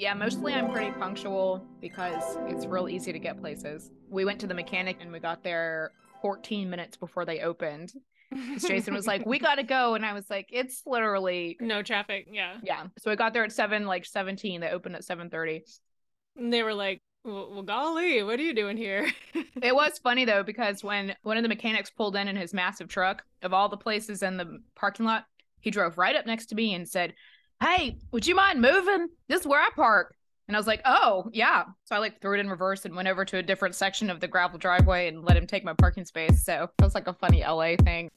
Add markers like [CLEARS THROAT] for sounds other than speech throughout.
Yeah, mostly I'm pretty punctual because it's real easy to get places. We went to the mechanic and we got there 14 minutes before they opened. [LAUGHS] Jason was like, "We got to go," and I was like, "It's literally no traffic. Yeah. yeah." So I got there at seven, like 17. They opened at 7:30. And they were like, well, well, golly, what are you doing here? [LAUGHS] It was funny though because when one of the mechanics pulled in in his massive truck, of all the places in the parking lot, he drove right up next to me and said, "Hey, would you mind moving? This is where I park." And I was like, "Oh, yeah." So I like threw it in reverse and went over to a different section of the gravel driveway and let him take my parking space. So that was like a funny LA thing.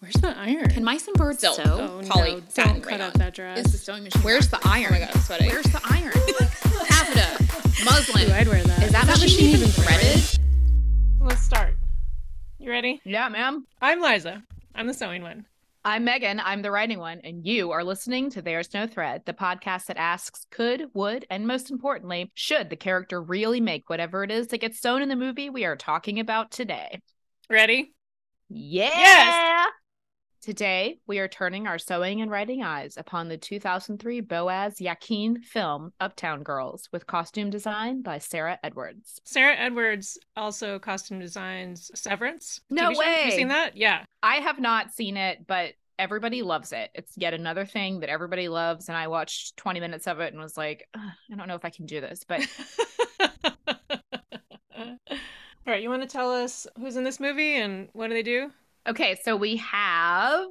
Where's the iron? Can my songbird So- sew? oh, Poly no, don't cut rayon. out that dress. Is the sewing machine? Where's the iron? Oh my god, I'm sweating. Where's the iron? [LAUGHS] Taffeta, muslin. Ooh, I'd wear that. Is that machine even threaded? Let's start. You ready? Yeah, ma'am. I'm Liza. I'm the sewing one. I'm Meghan. I'm the writing one, and you are listening to There's No Thread, the podcast that asks could, would, and most importantly, should the character really make whatever it is that gets sewn in the movie we are talking about today? Ready? Yeah. Today, we are turning our sewing and writing eyes upon the 2003 Boaz Yakin film Uptown Girls with costume design by Sarah Edwards. Sarah Edwards also costume designs Severance. No TV show. Have you seen that? Yeah. I have not seen it, but everybody loves it. It's yet another thing that everybody loves. And I watched 20 minutes of it and was like, I don't know if I can do this. But [LAUGHS] All right, you want to tell us who's in this movie and what do they do? okay, so we have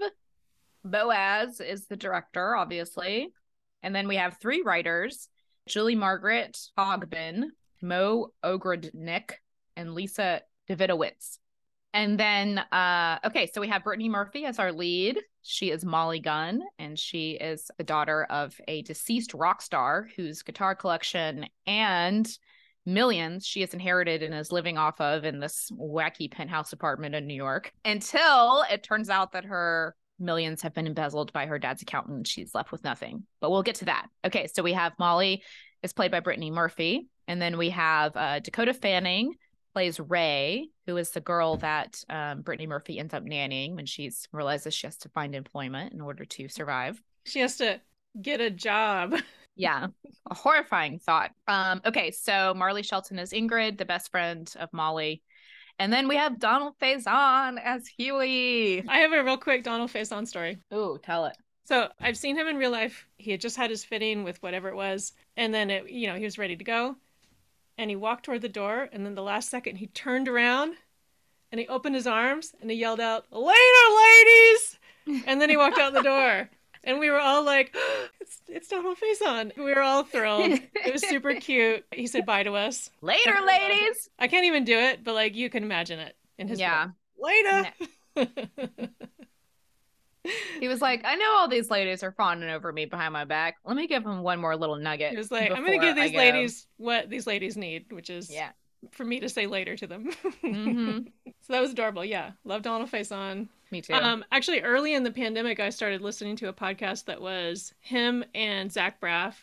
Boaz is the director, obviously. And then we have three writers Julie Margaret Hogbin, Mo Ogrodnik, and Lisa Davidowitz. And then, uh, okay, so we have Brittany Murphy as our lead. She is Molly Gunn, and she is the daughter of a deceased rock star whose guitar collection and millions she has inherited and is living off of in this wacky penthouse apartment in New York until it turns out that her millions have been embezzled by her dad's accountant and she's left with nothing. But we'll get to that. Okay, so we have Molly is played by Brittany Murphy, and then we have uh, Dakota Fanning plays Ray, who is the girl that um, Brittany Murphy ends up nannying when she's realizes she has to find employment in order to survive. She has to get a job. [LAUGHS] Yeah, a horrifying thought. Um, okay, so Marley Shelton is Ingrid, the best friend of Molly. And then we have Donald Faison as Huey. I have a real quick Donald Faison story. Ooh, tell it. So I've seen him in real life. He had just had his fitting with whatever it was, and then it, you know, he was ready to go, and he walked toward the door, and then the last second he turned around, and he opened his arms and he yelled out, "Later, ladies!" And then he walked out the door, [LAUGHS] and we were all like, [GASPS] "It's it's Donald Faison." We were all thrilled. It was super [LAUGHS] cute. He said bye to us. Later, ladies. I can't even do it, but like you can imagine it in his Yeah. voice. later. [LAUGHS] He was like, I know all these ladies are fawning over me behind my back. Let me give them one more little nugget. He was like, I'm gonna give these go." ladies what these ladies need, which is Yeah. for me to say later to them. hmm [LAUGHS] so that was adorable. Yeah, love Donald Faison. Me too. Um, actually, early in the pandemic, I started listening to a podcast that was him and Zach Braff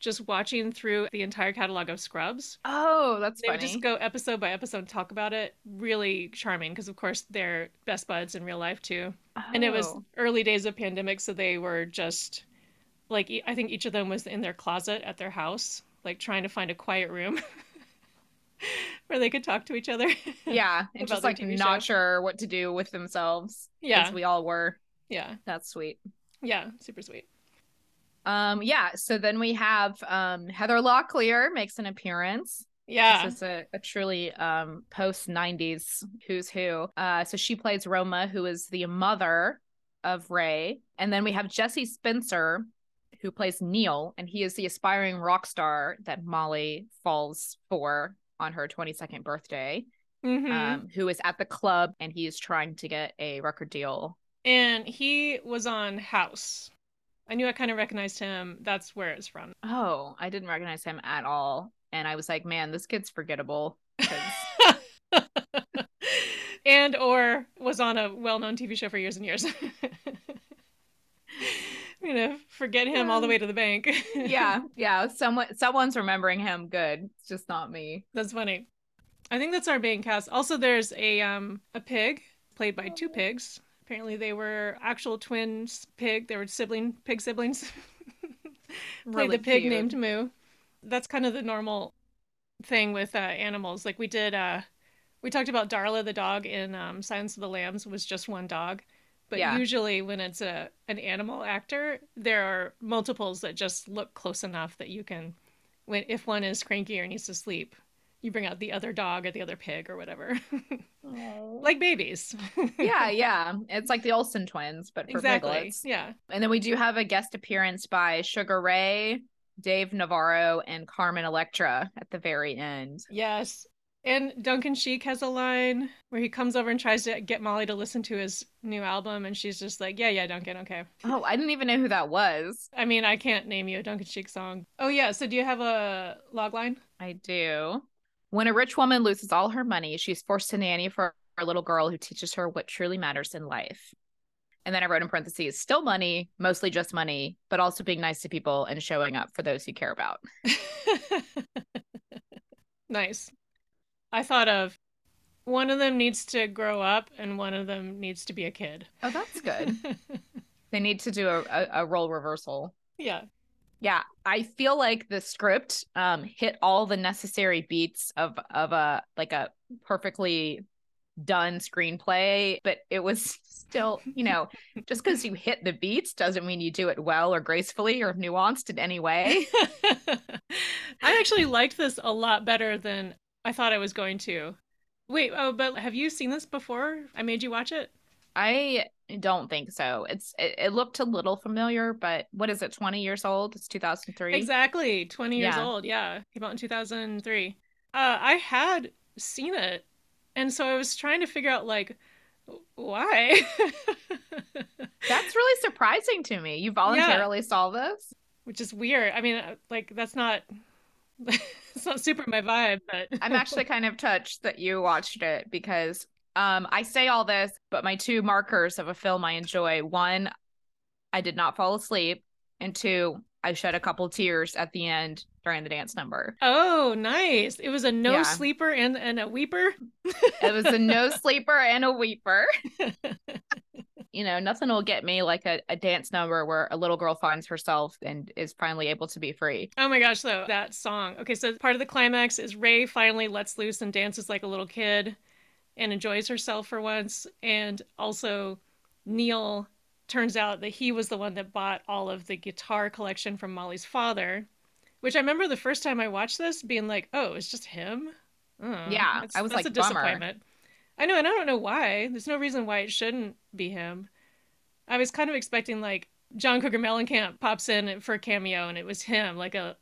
just watching through the entire catalog of Scrubs. oh, that's They funny. would just go episode by episode and talk about it. Really charming because, of course, they're best buds in real life too. And it was Oh. early days of pandemic, so they were just like I think each of them was in their closet at their house, like trying to find a quiet room [LAUGHS] where they could talk to each other. [LAUGHS] yeah, and just like TV not show. sure what to do with themselves. Yeah. as we all were. yeah, That's sweet. yeah, super sweet. Um, yeah. So then we have um Heather Locklear makes an appearance. Yeah, This is a, a truly um post '90s who's who. Uh, so she plays Roma, who is the mother of Ray, and then we have Jesse Spencer, who plays Neal, and he is the aspiring rock star that Molly falls for on her 22nd birthday. Mhm. Um, who is at the club and he is trying to get a record deal. and he was on House. I knew I kind of recognized him. That's where it's from. Oh, I didn't recognize him at all, and I was like, man, this kid's forgettable. [LAUGHS] and or was on a well-known TV show for years and years. [LAUGHS] I'm gonna forget him all the way to the bank. [LAUGHS] yeah, yeah. Someone, someone's remembering him. Good. It's just not me. that's funny. I think that's our main cast. Also, there's a um a pig played by two pigs. Apparently, they were actual twins. Pig. They were sibling pig siblings. [LAUGHS] played Really the pig cute. named Moo. That's kind of the normal thing with uh, animals. Like we did, uh, we talked about Darla the dog in um, Silence of the Lambs was just one dog. But Yeah. usually when it's a an animal actor, there are multiples that just look close enough that you can, when if one is cranky or needs to sleep, you bring out the other dog or the other pig or whatever, [LAUGHS] like babies. yeah, [LAUGHS] yeah. It's like the Olsen twins, but for exactly. piglets. Yeah. And then we do have a guest appearance by Sugar Ray, Dave Navarro, and Carmen Electra at the very end. Yes. And Duncan Sheik has a line where he comes over and tries to get Molly to listen to his new album, and she's just like, "Yeah, yeah, Duncan, okay." Oh, I didn't even know who that was. I mean, I can't name you a Duncan Sheik song. Oh yeah, so do you have a log line? I do. When a rich woman loses all her money, she's forced to nanny for a little girl who teaches her what truly matters in life. And then I wrote in parentheses, still money, mostly just money, but also being nice to people and showing up for those you care about. [LAUGHS] nice. I thought of one of them needs to grow up and one of them needs to be a kid. Oh, that's good. [LAUGHS] they need to do a, a, a role reversal. yeah. Yeah, I feel like the script um hit all the necessary beats of of a like a perfectly done screenplay, but it was [LAUGHS] still, you know, just because you hit the beats doesn't mean you do it well or gracefully or nuanced in any way. [LAUGHS] I actually liked this a lot better than I thought I was going to. Wait, oh, but have you seen this before? I made you watch it? I don't think so. It's it, it looked a little familiar, but what is it? Twenty years old? It's two thousand three. Exactly. 20 years Yeah. old. Yeah. Came out in 2003. Uh, I had seen it. And so I was trying to figure out, like, why? [LAUGHS] That's really surprising to me. You voluntarily saw this? Which is weird. I mean, uh, like, that's not. [LAUGHS] it's not super my vibe, but I'm actually [LAUGHS] kind of touched that you watched it because um I say all this, but my two markers of a film I enjoy, one, I did not fall asleep, and two, I shed a couple tears at the end during the dance number. Oh, nice. It was a no Yeah. sleeper and and a weeper. It was a no [LAUGHS] sleeper and a weeper. [LAUGHS] You know, nothing will get me like a, a dance number where a little girl finds herself and is finally able to be free. Oh my gosh, though, that song. Okay, so part of the climax is Ray finally lets loose and dances like a little kid and enjoys herself for once. And also, Neal turns out that he was the one that bought all of the guitar collection from Molly's father, which I remember the first time I watched this being like, oh, it's just him? Oh, Yeah, that's- I was that's like, a bummer. disappointment. I know, and I don't know why. There's no reason why it shouldn't be him. I was kind of expecting like John Cougar Mellencamp pops in for a cameo and it was him, like a,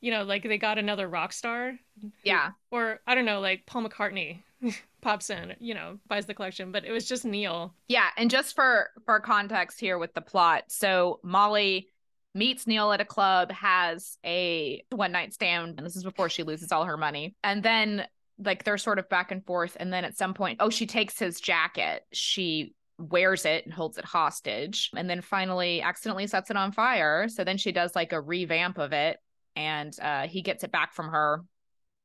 you know, like they got another rock star, Yeah. or I don't know, like Paul McCartney [LAUGHS] pops in, you know, buys the collection, but it was just Neal. Yeah, and just for for context here with the plot, so Molly meets Neal at a club, has a one night stand, and this is before she loses all her money, and then like they're sort of back and forth, and then at some point, oh, she takes his jacket, she wears it and holds it hostage, and then finally accidentally sets it on fire. So then she does like a revamp of it, and uh, he gets it back from her.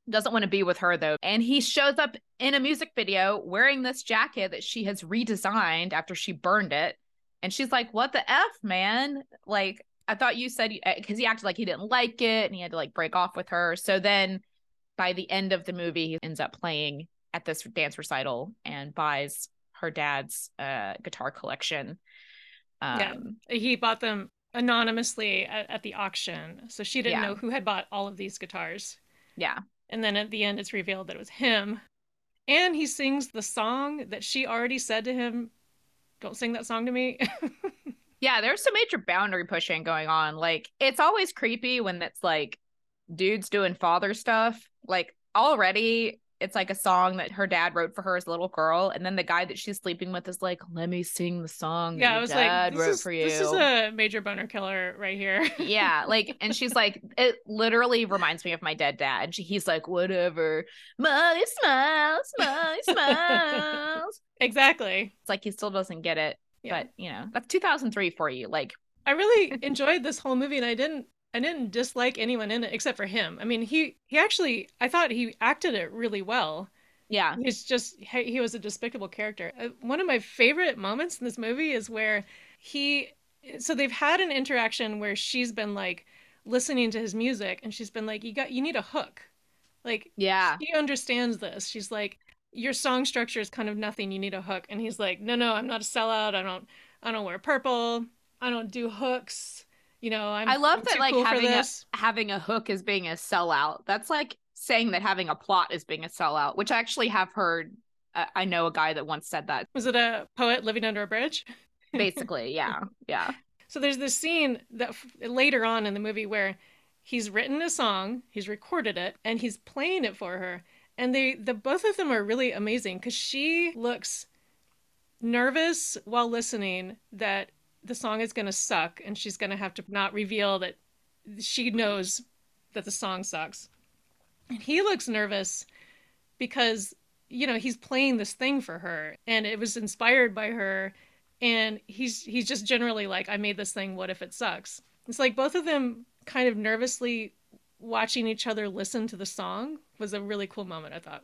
Doesn't want to be with her though. And he shows up in a music video wearing this jacket that she has redesigned after she burned it. And she's like, What the F, man? Like, I thought you said, because he acted like he didn't like it and he had to like break off with her. So then by the end of the movie, he ends up playing at this dance recital and buys her dad's uh, guitar collection. Um, Yeah. He bought them anonymously at, at the auction, so she didn't Yeah. know who had bought all of these guitars. yeah. And then at the end, it's revealed that it was him. And he sings the song that she already said to him, Don't sing that song to me. [LAUGHS] Yeah, there's some major boundary pushing going on. Like, it's always creepy when it's like dudes doing father stuff. Like, already, it's like a song that her dad wrote for her as a little girl. And then the guy that she's sleeping with is like, let me sing the song that yeah, I your was dad like, wrote this is, for you. this is a major boner killer right here. [LAUGHS] yeah, like, and she's like, it literally reminds me of my dead dad. She- He's like, whatever. Molly smiles, Molly smiles. [LAUGHS] exactly. It's like he still doesn't get it. Yeah. But, you know, that's 2003 for you. Like, I really enjoyed this whole movie and I didn't I didn't dislike anyone in it except for him. I mean, he he actually I thought he acted it really well. yeah. He's just he he was a despicable character. Uh, One of my favorite moments in this movie is where he so they've had an interaction where she's been like listening to his music and she's been like, You got you need a hook. Like Yeah. she understands this. She's like, Your song structure is kind of nothing, you need a hook. And he's like, No, no, I'm not a sellout. I don't I don't wear purple. I don't do hooks. You know, I'm I love I'm that like cool having a having a hook is being a sellout. That's like saying that having a plot is being a sellout, which I actually have heard. Uh, I know a guy that once said that. Was it a poet living under a bridge? [LAUGHS] Basically, yeah, yeah, So there's this scene that f- later on in the movie where he's written a song, he's recorded it, and he's playing it for her. And they, the both of them are really amazing because she looks nervous while listening that the song is going to suck, and she's going to have to not reveal that she knows that the song sucks. And he looks nervous because you know he's playing this thing for her, and it was inspired by her and he's he's just generally like i made this thing what if it sucks it's like both of them kind of nervously watching each other listen to the song was a really cool moment i thought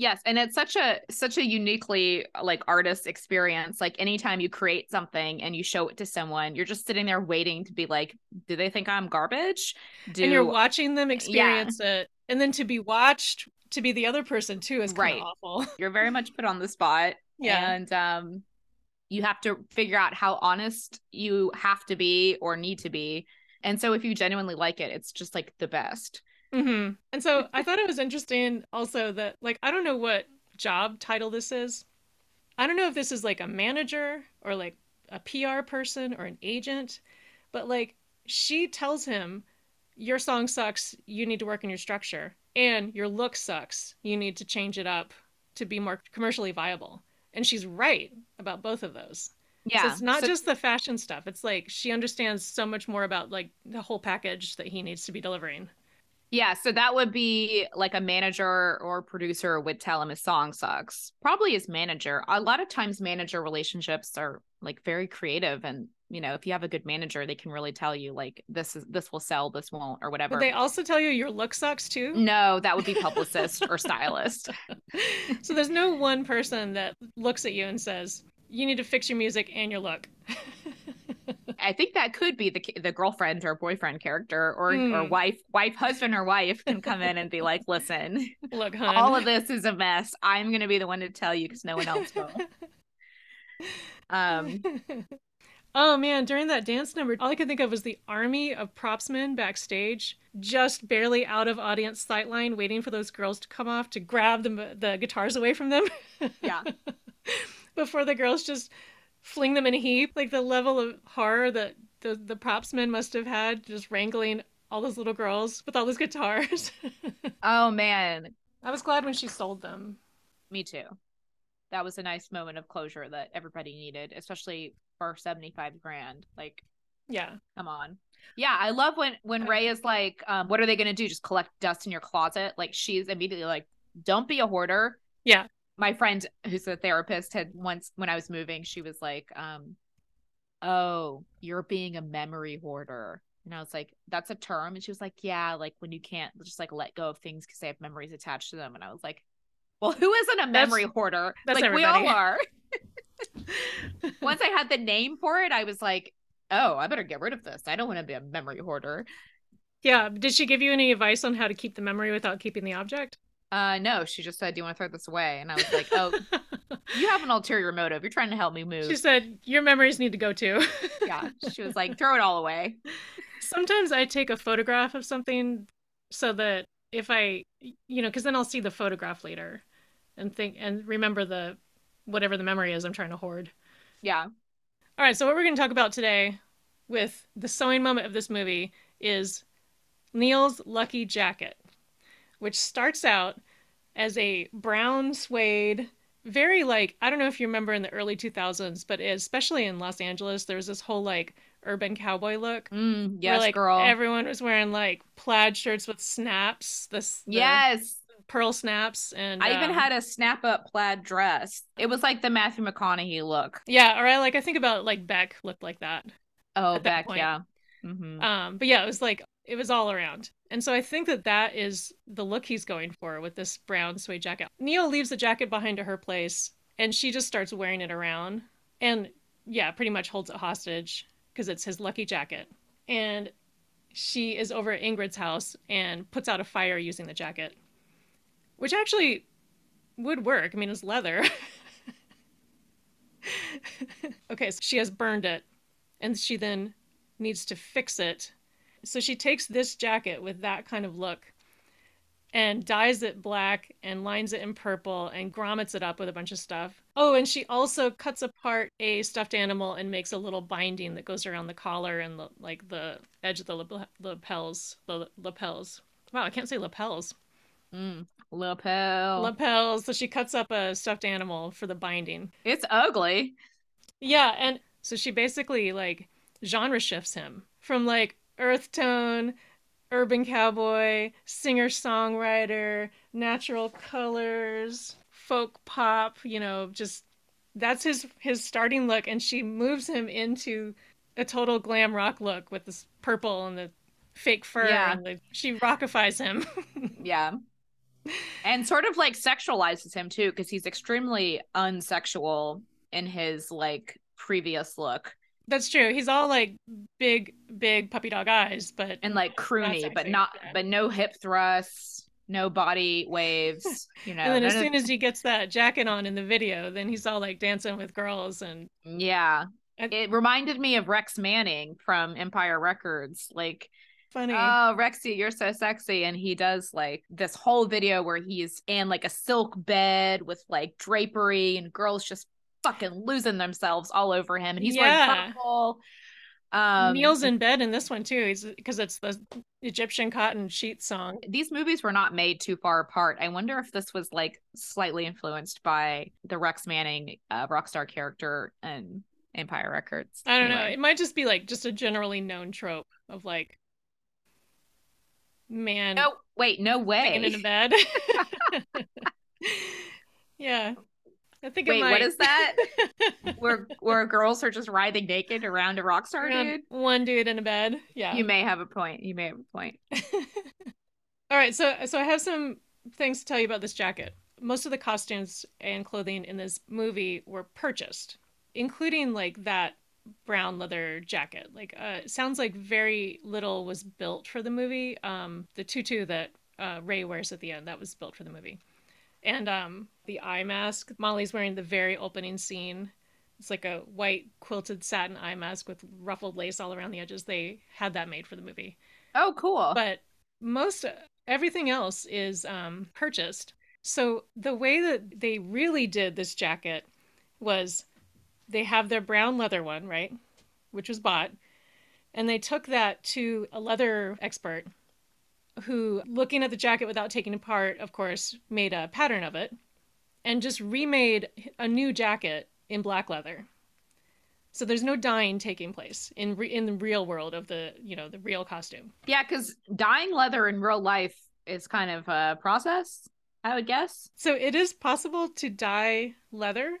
yes. And it's such a such a uniquely like artist experience. Like anytime you create something and you show it to someone, you're just sitting there waiting to be like, do they think I'm garbage? Do and you're watching them experience it and then to be watched to be the other person too is Right. awful you're very [LAUGHS] much put on the spot. yeah and um you have to figure out how honest you have to be or need to be and so if you genuinely like it it's just like the best hmm And so I thought it was interesting also that, like, I don't know what job title this is. I don't know if this is like a manager or like a PR person or an agent, but like, she tells him, Your song sucks. You need to work on your structure. And your look sucks. You need to change it up to be more commercially viable. And she's right about both of those. yeah So it's not So- just the fashion stuff. It's like she understands so much more about like the whole package that he needs to be delivering. Yeah so that would be like a manager or producer would tell him his song sucks probably his manager a lot of times manager relationships are like very creative and you know if you have a good manager they can really tell you like this is this will sell this won't or whatever But they also tell you your look sucks too. no that would be publicist or [LAUGHS] stylist So there's no one person that looks at you and says, you need to fix your music and your look. I think that could be the the girlfriend or boyfriend character or or Mm. wife wife husband or wife can come in and be like, [LAUGHS] listen, look, hun. all of this is a mess. I'm gonna be the one to tell you because no one else will. [LAUGHS] Um, oh man, during that dance number, all I could think of was the army of propsmen backstage, just barely out of audience sightline, waiting for those girls to come off to grab the, the guitars away from them. yeah, [LAUGHS] Before the girls just fling them in a heap. Like the level of horror that the, the props men must have had just wrangling all those little girls with all those guitars. [LAUGHS] oh man, I was glad when she sold them. me too. That was a nice moment of closure that everybody needed, especially for seventy five grand. Like, Yeah. come on. Yeah, I love when when Ray is like, um, "What are they gonna do? Just collect dust in your closet?" Like, she's immediately like, "Don't be a hoarder." Yeah. My friend who's a therapist had once when I was moving, she was like, um, "Oh, you're being a memory hoarder." And I was like, "That's a term." And she was like, "Yeah, like when you can't just like let go of things because they have memories attached to them." And I was like, "Well, who isn't a That's- memory hoarder? that's like we all are." [LAUGHS] [LAUGHS] Once I had the name for it, I was like, "Oh, I better get rid of this. I don't want to be a memory hoarder." Yeah. Did she give you any advice on how to keep the memory without keeping the object? Uh, no, she just said, "Do you want to throw this away?" And I was like, "Oh, you have an [LAUGHS] ulterior motive. You're trying to help me move." she said, Your memories need to go too. [LAUGHS] yeah, she was like, "Throw it all away." Sometimes I take a photograph of something so that if I, you know, because then I'll see the photograph later and think and remember the whatever the memory is I'm trying to hoard. Yeah. All right, so what we're going to talk about today with the sewing moment of this movie is Neal's lucky jacket, which starts out as a brown suede, very like, I don't know if you remember in the early 2000s, but especially in Los Angeles, there was this whole like urban cowboy look. Mm, where, yes, like, girl. Everyone was wearing like plaid shirts with snaps, this yes. pearl snaps, and I even um, had a snap up plaid dress. It was like the Matthew McConaughey look. yeah, or I like I think about like Beck looked like that. Oh, Beck, that yeah. hmm Um, but yeah, it was like it was all around. And so I think that that is the look he's going for with this brown suede jacket. Neal leaves the jacket behind to her place and she just starts wearing it around and yeah, pretty much holds it hostage because it's his lucky jacket. And she is over at Ingrid's house and puts out a fire using the jacket, which actually would work. I mean, it's leather. [LAUGHS] okay, so she has burned it and she then needs to fix it. So she takes this jacket with that kind of look and dyes it black and lines it in purple and grommets it up with a bunch of stuff. Oh, and she also cuts apart a stuffed animal and makes a little binding that goes around the collar and the, like the edge of the lap- lapels. The lapels. Wow, I can't say lapels. Mm. Lapel. Lapels. So she cuts up a stuffed animal for the binding. it's ugly. Yeah, and so she basically like genre shifts him from like earth tone, urban cowboy, singer songwriter, natural colors, folk pop, you know, just that's his his starting look and she moves him into a total glam rock look with this purple and the fake fur Yeah. and the, she rockifies him. [LAUGHS] Yeah. And sort of like sexualizes him too, because he's extremely unsexual in his like previous look That's true. He's all like big, big puppy dog eyes, but and like croony, but not, but no hip thrusts, no body waves, [LAUGHS] you know. and then as none of- soon as he gets that jacket on in the video, then he's all like dancing with girls and yeah, it reminded me of Rex Manning from Empire Records, like funny. oh rexy you're so sexy and he does like this whole video where he's in like a silk bed with like drapery and girls just fucking losing themselves all over him and he's Yeah. wearing purple um Neal's in bed in this one too. He's because it's the Egyptian cotton sheet song. these movies were not made too far apart i wonder if this was like slightly influenced by the rex manning uh, rockstar character and empire records I don't know. It might just be like just a generally known trope of like man no wait no way in a bed. [LAUGHS] [LAUGHS] yeah. I think wait what is that where [LAUGHS] where girls are just writhing naked around a rock star Around dude One dude in a bed. Yeah. You may have a point. You may have a point. [LAUGHS] All right, so so I have some things to tell you about this jacket. Most of the costumes and clothing in this movie were purchased, including like that brown leather jacket. Like uh it sounds like very little was built for the movie. Um the tutu that uh Ray wears at the end, that was built for the movie. And um the eye mask Molly's wearing the very opening scene. It's like a white quilted satin eye mask with ruffled lace all around the edges. They had that made for the movie Oh, cool. but most everything else is um, purchased. So the way that they really did this jacket was they have their brown leather one, right, which was bought, and they took that to a leather expert who, looking at the jacket without taking it apart, of course, made a pattern of it and just remade a new jacket in black leather. So there's no dyeing taking place in re- in the real world of the you know the real costume. yeah, because dyeing leather in real life is kind of a process, I would guess. So it is possible to dye leather,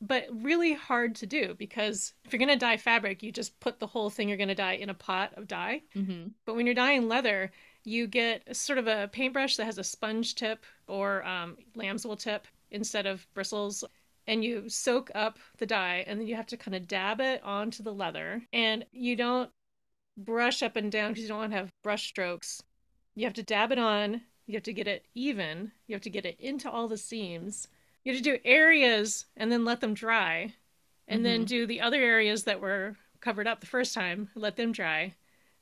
but really hard to do because if you're going to dye fabric, you just put the whole thing you're going to dye in a pot of dye. Mm-hmm. But when you're dyeing leather, you get sort of a paintbrush that has a sponge tip or um, lamb's wool tip instead of bristles. And you soak up the dye, and then you have to kind of dab it onto the leather. And you don't brush up and down because you don't want to have brush strokes. You have to dab it on. You have to get it even. You have to get it into all the seams. You have to do areas and then let them dry. And then Mhm. do the other areas that were covered up the first time, let them dry.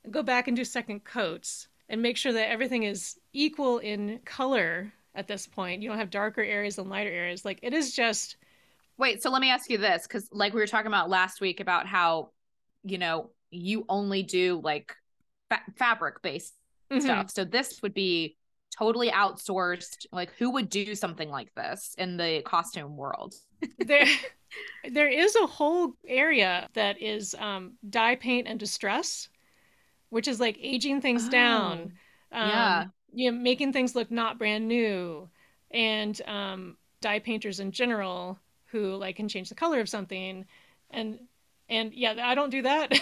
Go back and do second coats and make sure that everything is equal in color at this point. You don't have darker areas and lighter areas. Like it is just Wait, so let me ask you this, because like we were talking about last week about how, you know, you only do like fa- fabric based Mhm. stuff. So this would be totally outsourced. Like, who would do something like this in the costume world? [LAUGHS] there there is a whole area that is um, dye paint and distress which is like aging things down um, yeah. you know making things look not brand new and um, dye painters in general who like can change the color of something and and yeah i don't do that. [LAUGHS]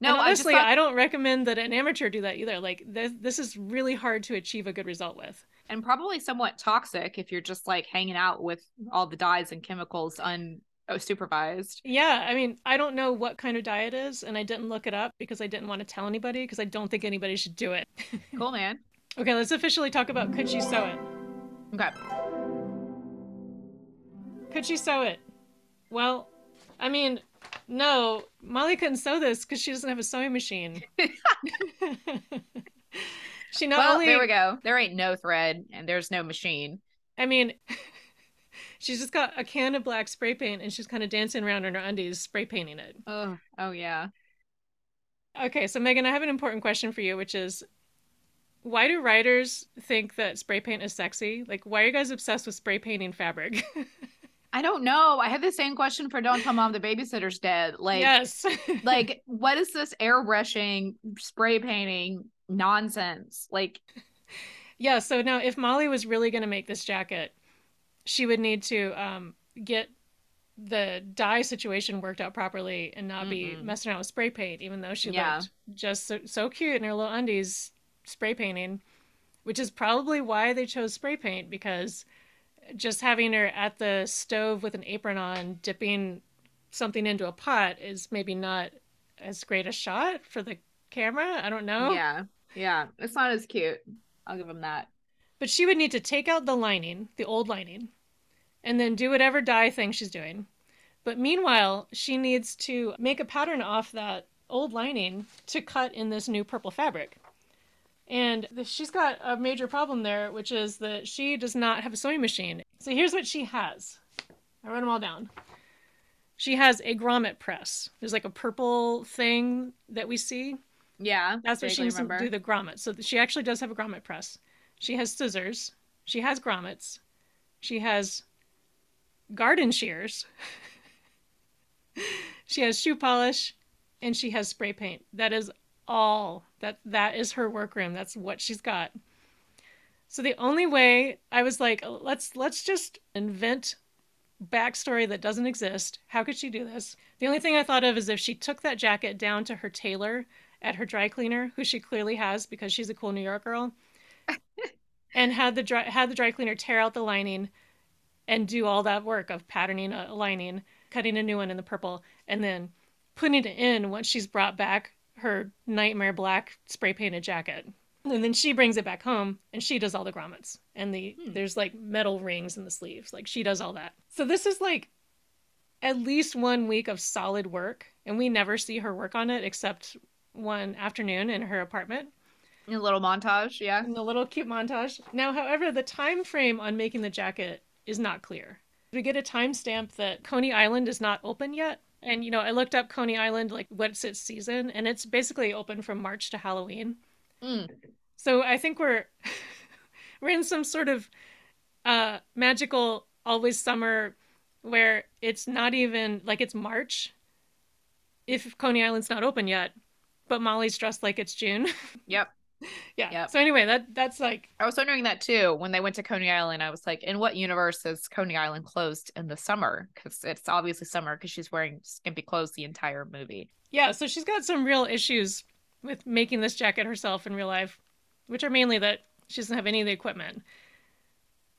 No, And I just honestly thought- I don't recommend that an amateur do that either. Like this this is really hard to achieve a good result with. And probably somewhat toxic if you're just like hanging out with all the dyes and chemicals un oh Oh, supervised. Yeah, I mean, I don't know what kind of diet is, and I didn't look it up because I didn't want to tell anybody because I don't think anybody should do it. Cool, [LAUGHS] man. okay, let's officially talk about could she sew it? Okay. Could she sew it? Well, I mean, no, Molly couldn't sew this because she doesn't have a sewing machine. [LAUGHS] [LAUGHS] she not well, only there we go. There ain't no thread and there's no machine. I mean, she's just got a can of black spray paint and she's kind of dancing around in her undies, spray painting it. Oh, oh yeah. Okay, so Meghan, I have an important question for you, which is why do writers think that spray paint is sexy? Like, why are you guys obsessed with spray painting fabric? [LAUGHS] I don't know. I had the same question for Don't Tell Mom the Babysitter's Dead. Like, yes. [LAUGHS] like what is this airbrushing, spray painting nonsense? Like, yeah, so now if Molly was really going to make this jacket, she would need to um, get the dye situation worked out properly and not be Mhm. messing around with spray paint, even though she Yeah. looked just so, so cute in her little undies spray painting, which is probably why they chose spray paint because just having her at the stove with an apron on, dipping something into a pot is maybe not as great a shot for the camera. I don't know. yeah, yeah. It's not as cute. I'll give him that. But she would need to take out the lining, the old lining, and then do whatever dye thing she's doing. But meanwhile, she needs to make a pattern off that old lining to cut in this new purple fabric. And she's got a major problem there, which is that she does not have a sewing machine. So here's what she has. I wrote them all down. She has a grommet press. There's like a purple thing that we see. Yeah, That's what she needs to do the grommet. So she actually does have a grommet press. She has scissors. She has grommets. She has garden shears. [LAUGHS] she has shoe polish, and she has spray paint. That is all. That that is her workroom. That's what she's got. So the only way I was like, let's let's just invent backstory that doesn't exist. How could she do this? The only thing I thought of is if she took that jacket down to her tailor at her dry cleaner, who she clearly has because she's a cool New York girl, [LAUGHS] and had the dry had the dry cleaner tear out the lining and do all that work of patterning a lining, cutting a new one in the purple, and then putting it in once she's brought back her nightmare black spray painted jacket. And then she brings it back home and she does all the grommets. And the Hmm. there's like metal rings in the sleeves. Like she does all that. So this is like at least one week of solid work. And we never see her work on it except one afternoon in her apartment A little montage. Yeah. in the little cute montage. Now, however, the time frame on making the jacket is not clear. We get a timestamp that Coney Island is not open yet. And you know, I looked up Coney Island, like what's its season, and it's basically open from March to Halloween. Mm. So I think we're [LAUGHS] we're in some sort of uh magical always summer where it's not even like it's March if Coney Island's not open yet, but Molly's dressed like it's June. [LAUGHS] Yep. [LAUGHS] yeah. Yep. So anyway, that that's like I was wondering that too. When they went to Coney Island, I was like, in what universe is Coney Island closed in the summer? Because it's obviously summer because she's wearing skimpy clothes the entire movie. Yeah, so she's got some real issues with making this jacket herself in real life, which are mainly that she doesn't have any of the equipment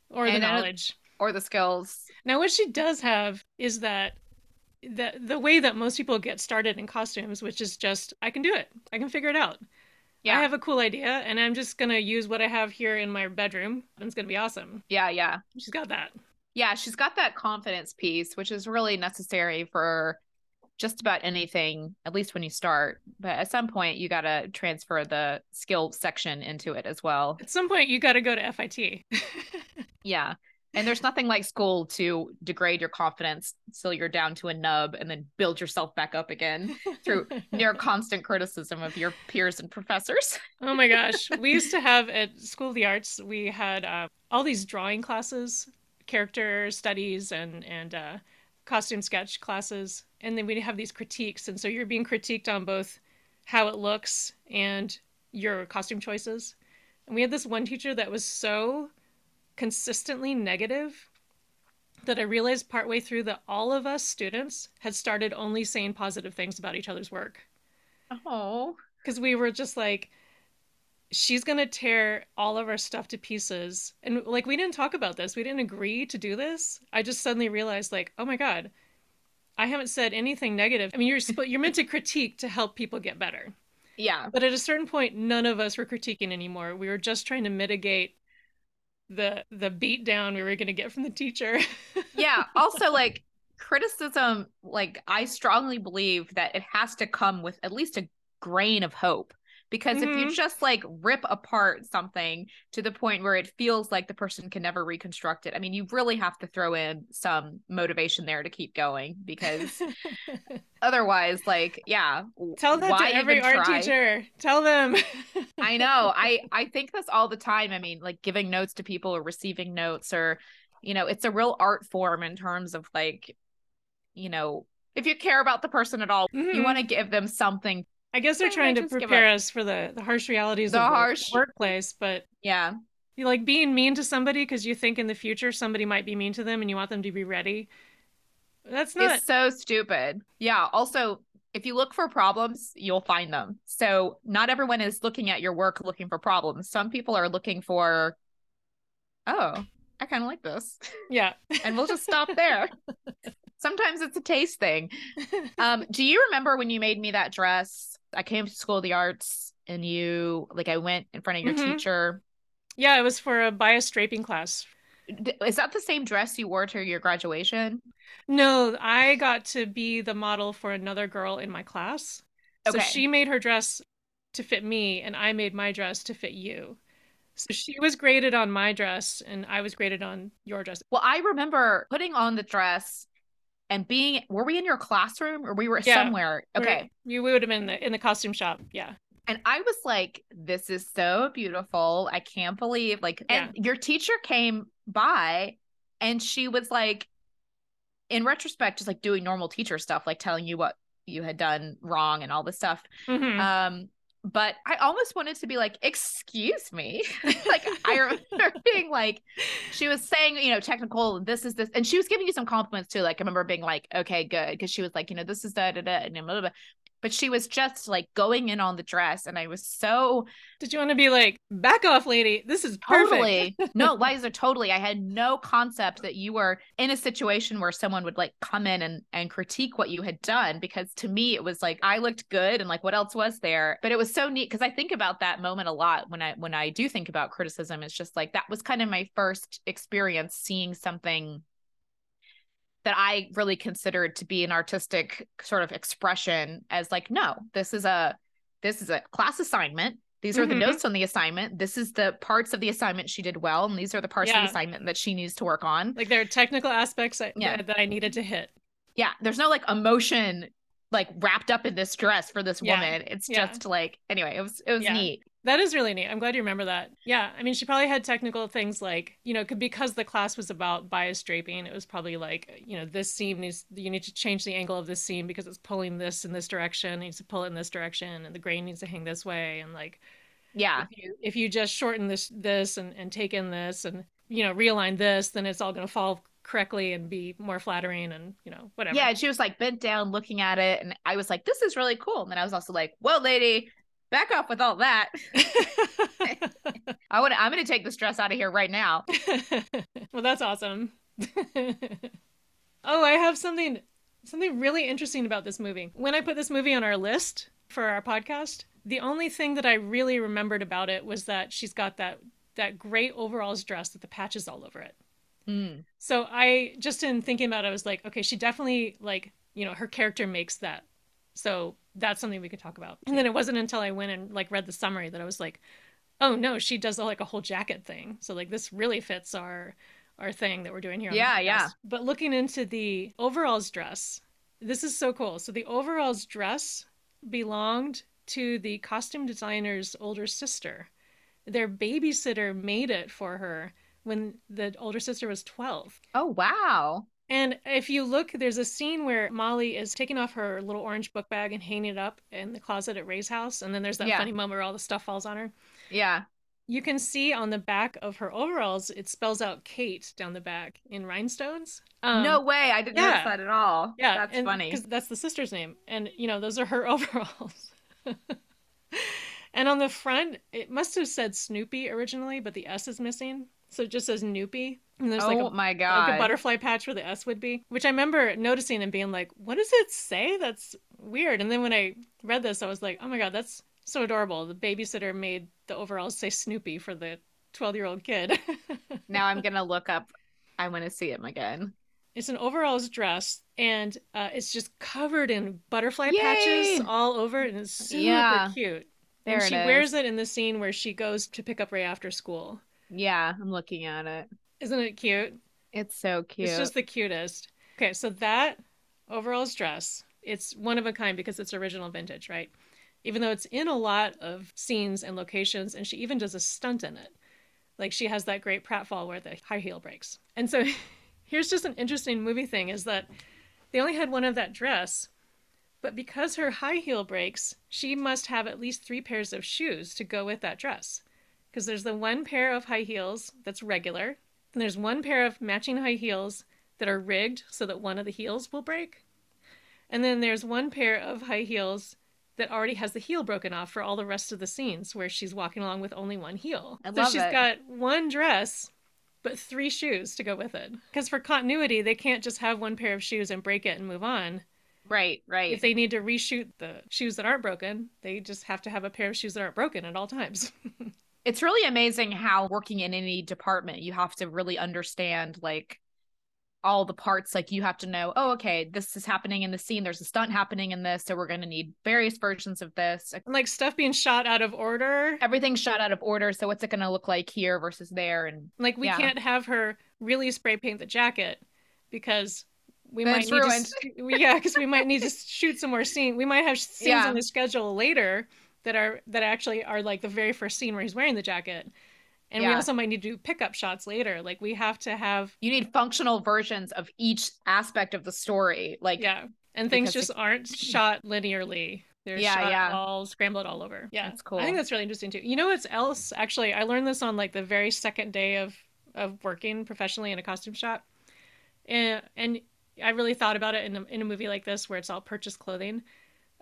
or the And don't- knowledge. Or the skills. Now, what she does have is that the the way that most people get started in costumes, which is just I can do it, I can figure it out. Yeah. I have a cool idea, and I'm just gonna use what I have here in my bedroom, and it's gonna be awesome. Yeah, yeah. She's got that. Yeah, she's got that confidence piece, which is really necessary for just about anything, at least when you start. But at some point, you got to transfer the skill section into it as well. At some point, you got to go to FIT. [LAUGHS] Yeah. And there's nothing like school to degrade your confidence till you're down to a nub and then build yourself back up again through [LAUGHS] near constant criticism of your peers and professors. Oh my gosh. [LAUGHS] We used to have at School of the Arts, we had uh, all these drawing classes, character studies, and, and uh, costume sketch classes. And then we'd have these critiques. And so you're being critiqued on both how it looks and your costume choices. And we had this one teacher that was so consistently negative that I realized partway through that all of us students had started only saying positive things about each other's work Oh. because we were just like she's gonna tear all of our stuff to pieces and like we didn't talk about this we didn't agree to do this i just suddenly realized like oh my god I haven't said anything negative. I mean, you're sp- you're meant to critique to help people get better. Yeah. But at a certain point, none of us were critiquing anymore. We were just trying to mitigate the the beat down we were going to get from the teacher. [LAUGHS] Yeah. Also, like criticism, like I strongly believe that it has to come with at least a grain of hope. Because if you Mhm. just like rip apart something to the point where it feels like the person can never reconstruct it, I mean, you really have to throw in some motivation there to keep going because [LAUGHS] otherwise, like, yeah, Tell that to every art try? teacher. Tell them. [LAUGHS] I know. I I think this all the time. I mean, like giving notes to people or receiving notes or you know, it's a real art form in terms of like you know, if you care about the person at all, you Mhm. want to give them something. I guess they're trying to prepare us for the the harsh realities The of the harsh- workplace, but Yeah. you like being mean to somebody because you think in the future somebody might be mean to them and you want them to be ready. That's not It's so stupid. Yeah. Also, if you look for problems, you'll find them. So not everyone is looking at your work looking for problems. Some people are looking for, oh, I kind of like this. yeah. And we'll just stop [LAUGHS] there. Sometimes it's a taste thing. Um, do you remember when you made me that dress? I came to School of the Arts and you like I went in front of your Mhm. teacher. yeah, it was for a bias draping class. Is that the same dress you wore to your graduation? No, I got to be the model for another girl in my class. Okay. So she made her dress to fit me, and I made my dress to fit you. So she was graded on my dress, and I was graded on your dress. Well, I remember putting on the dress and being were we in your classroom or we were Yeah. somewhere? Okay. you would have been in the in the costume shop. Yeah, And I was like, this is so beautiful. I can't believe like and your teacher came by and she was like in retrospect just like doing normal teacher stuff like telling you what you had done wrong and all this stuff. Mhm. Um but I almost wanted to be like, excuse me. [LAUGHS] like I [LAUGHS] remember being like, she was saying, you know, technical, this is this, and she was giving you some compliments too. Like I remember being like, okay, good, because she was like, you know, this is da da da, and blah, blah, blah. But she was just like going in on the dress, and I was so Did you want to be like, back off, lady? This is perfect. totally no, [LAUGHS] Liza, totally. I had no concept that you were in a situation where someone would like come in and and critique what you had done because to me it was like I looked good and like what else was there. But it was so neat because I think about that moment a lot when I when I do think about criticism. It's just like that was kind of my first experience seeing something that I really considered to be an artistic sort of expression as like, no, this is a this is a class assignment. These are the Mhm. notes on the assignment. This is the parts of the assignment she did well, and these are the parts of the assignment that she needs to work on. Like there are technical aspects that, Yeah. that I needed to hit. Yeah, there's no like emotion like wrapped up in this dress for this Yeah. woman. It's Yeah. just like anyway, it was it was Yeah. neat. That is really neat. I'm glad you remember that. Yeah, I mean, she probably had technical things like, you know, because the class was about bias draping, it was probably like, you know, this seam needs, you need to change the angle of this seam because it's pulling this in this direction, it needs to pull it in this direction, and the grain needs to hang this way. And like, Yeah. if you, if you just shorten this, this and, and take in this and, you know, realign this, then it's all going to fall correctly and be more flattering and, you know, whatever. Yeah, and she was like bent down looking at it, and I was like, "This is really cool." And then I was also like, "Whoa, lady, back off with all that." [LAUGHS] [LAUGHS] I want. I'm going to take this dress out of here right now. [LAUGHS] well, that's awesome. oh, I have something something really interesting about this movie. When I put this movie on our list for our podcast, the only thing that I really remembered about it was that she's got that that great overalls dress with the patches all over it. Mm. So I just in thinking about it, I was like, okay, she definitely like, you know, her character makes that. So that's something we could talk about. And then it wasn't until I went and like read the summary that I was like, oh no, she does like a whole jacket thing. So like this really fits our our thing that we're doing here. Yeah, yeah. But looking into the overalls dress, this is so cool. So the overalls dress belonged to the costume designer's older sister. Their babysitter made it for her when the older sister was 12. Oh wow. And if you look, there's a scene where Molly is taking off her little orange book bag and hanging it up in the closet at Ray's house. And then there's that Yeah. funny moment where all the stuff falls on her. Yeah. You can see on the back of her overalls, it spells out Kate down the back in rhinestones. Um, no way. I didn't yeah. notice that at all. Yeah, That's funny. because that's the sister's name, and you know those are her [LAUGHS] overalls. And on the front, it must have said Snoopy originally, but the S is missing. So it just says Noopy. And there's oh like a my like a butterfly patch where the S would be, which I remember noticing and being like, what does it say? That's weird. And then when I read this, I was like, oh my God, that's so adorable. The babysitter made the overalls say Snoopy for the 12 year old kid. [LAUGHS] now I'm gonna look up. I want to see him again. it's an overalls dress and uh, it's just covered in butterfly Yay! patches all over and it's super Yeah. cute. There and she is. wears it in the scene where she goes to pick up Ray after school. Yeah, I'm looking at it. Isn't it cute? It's so cute. It's just the cutest. Okay, so that overalls dress, it's one of a kind because it's original vintage, right? Even though it's in a lot of scenes and locations, and she even does a stunt in it. Like she has that great pratfall where the high heel breaks. And so [LAUGHS] here's just an interesting movie thing is that they only had one of that dress, but because her high heel breaks, she must have at least three pairs of shoes to go with that dress. Because there's the one pair of high heels that's regular, and there's one pair of matching high heels that are rigged so that one of the heels will break. And then there's one pair of high heels that already has the heel broken off for all the rest of the scenes where she's walking along with only one heel. I so love she's it. got one dress but three shoes to go with it. Because for continuity, they can't just have one pair of shoes and break it and move on. right, right. If they need to reshoot the shoes that aren't broken, they just have to have a pair of shoes that aren't broken at all times. [LAUGHS] it's really amazing how working in any department you have to really understand like all the parts like you have to know oh okay this is happening in the scene there's a stunt happening in this so we're going to need various versions of this and like stuff being shot out of order. everything's shot out of order so what's it going to look like here versus there and Like we Yeah. can't have her really spray paint the jacket because we might need ruined. to yeah because we might need to shoot some more scene. We might have [LAUGHS] scenes Yeah. on the schedule later that are that actually are like the very first scene where he's wearing the jacket, and we also might need to do pickup shots later. Like we have to have you need functional versions of each aspect of the story like yeah, and things just aren't [LAUGHS] shot linearly. They're Yeah, shot yeah. all scrambled all over. Yeah, That's cool. I think that's really interesting too. You know what's else? Actually, I learned this on like the very second day of of working professionally in a costume shop, and and I really thought about it in a, in a movie like this where it's all purchased clothing.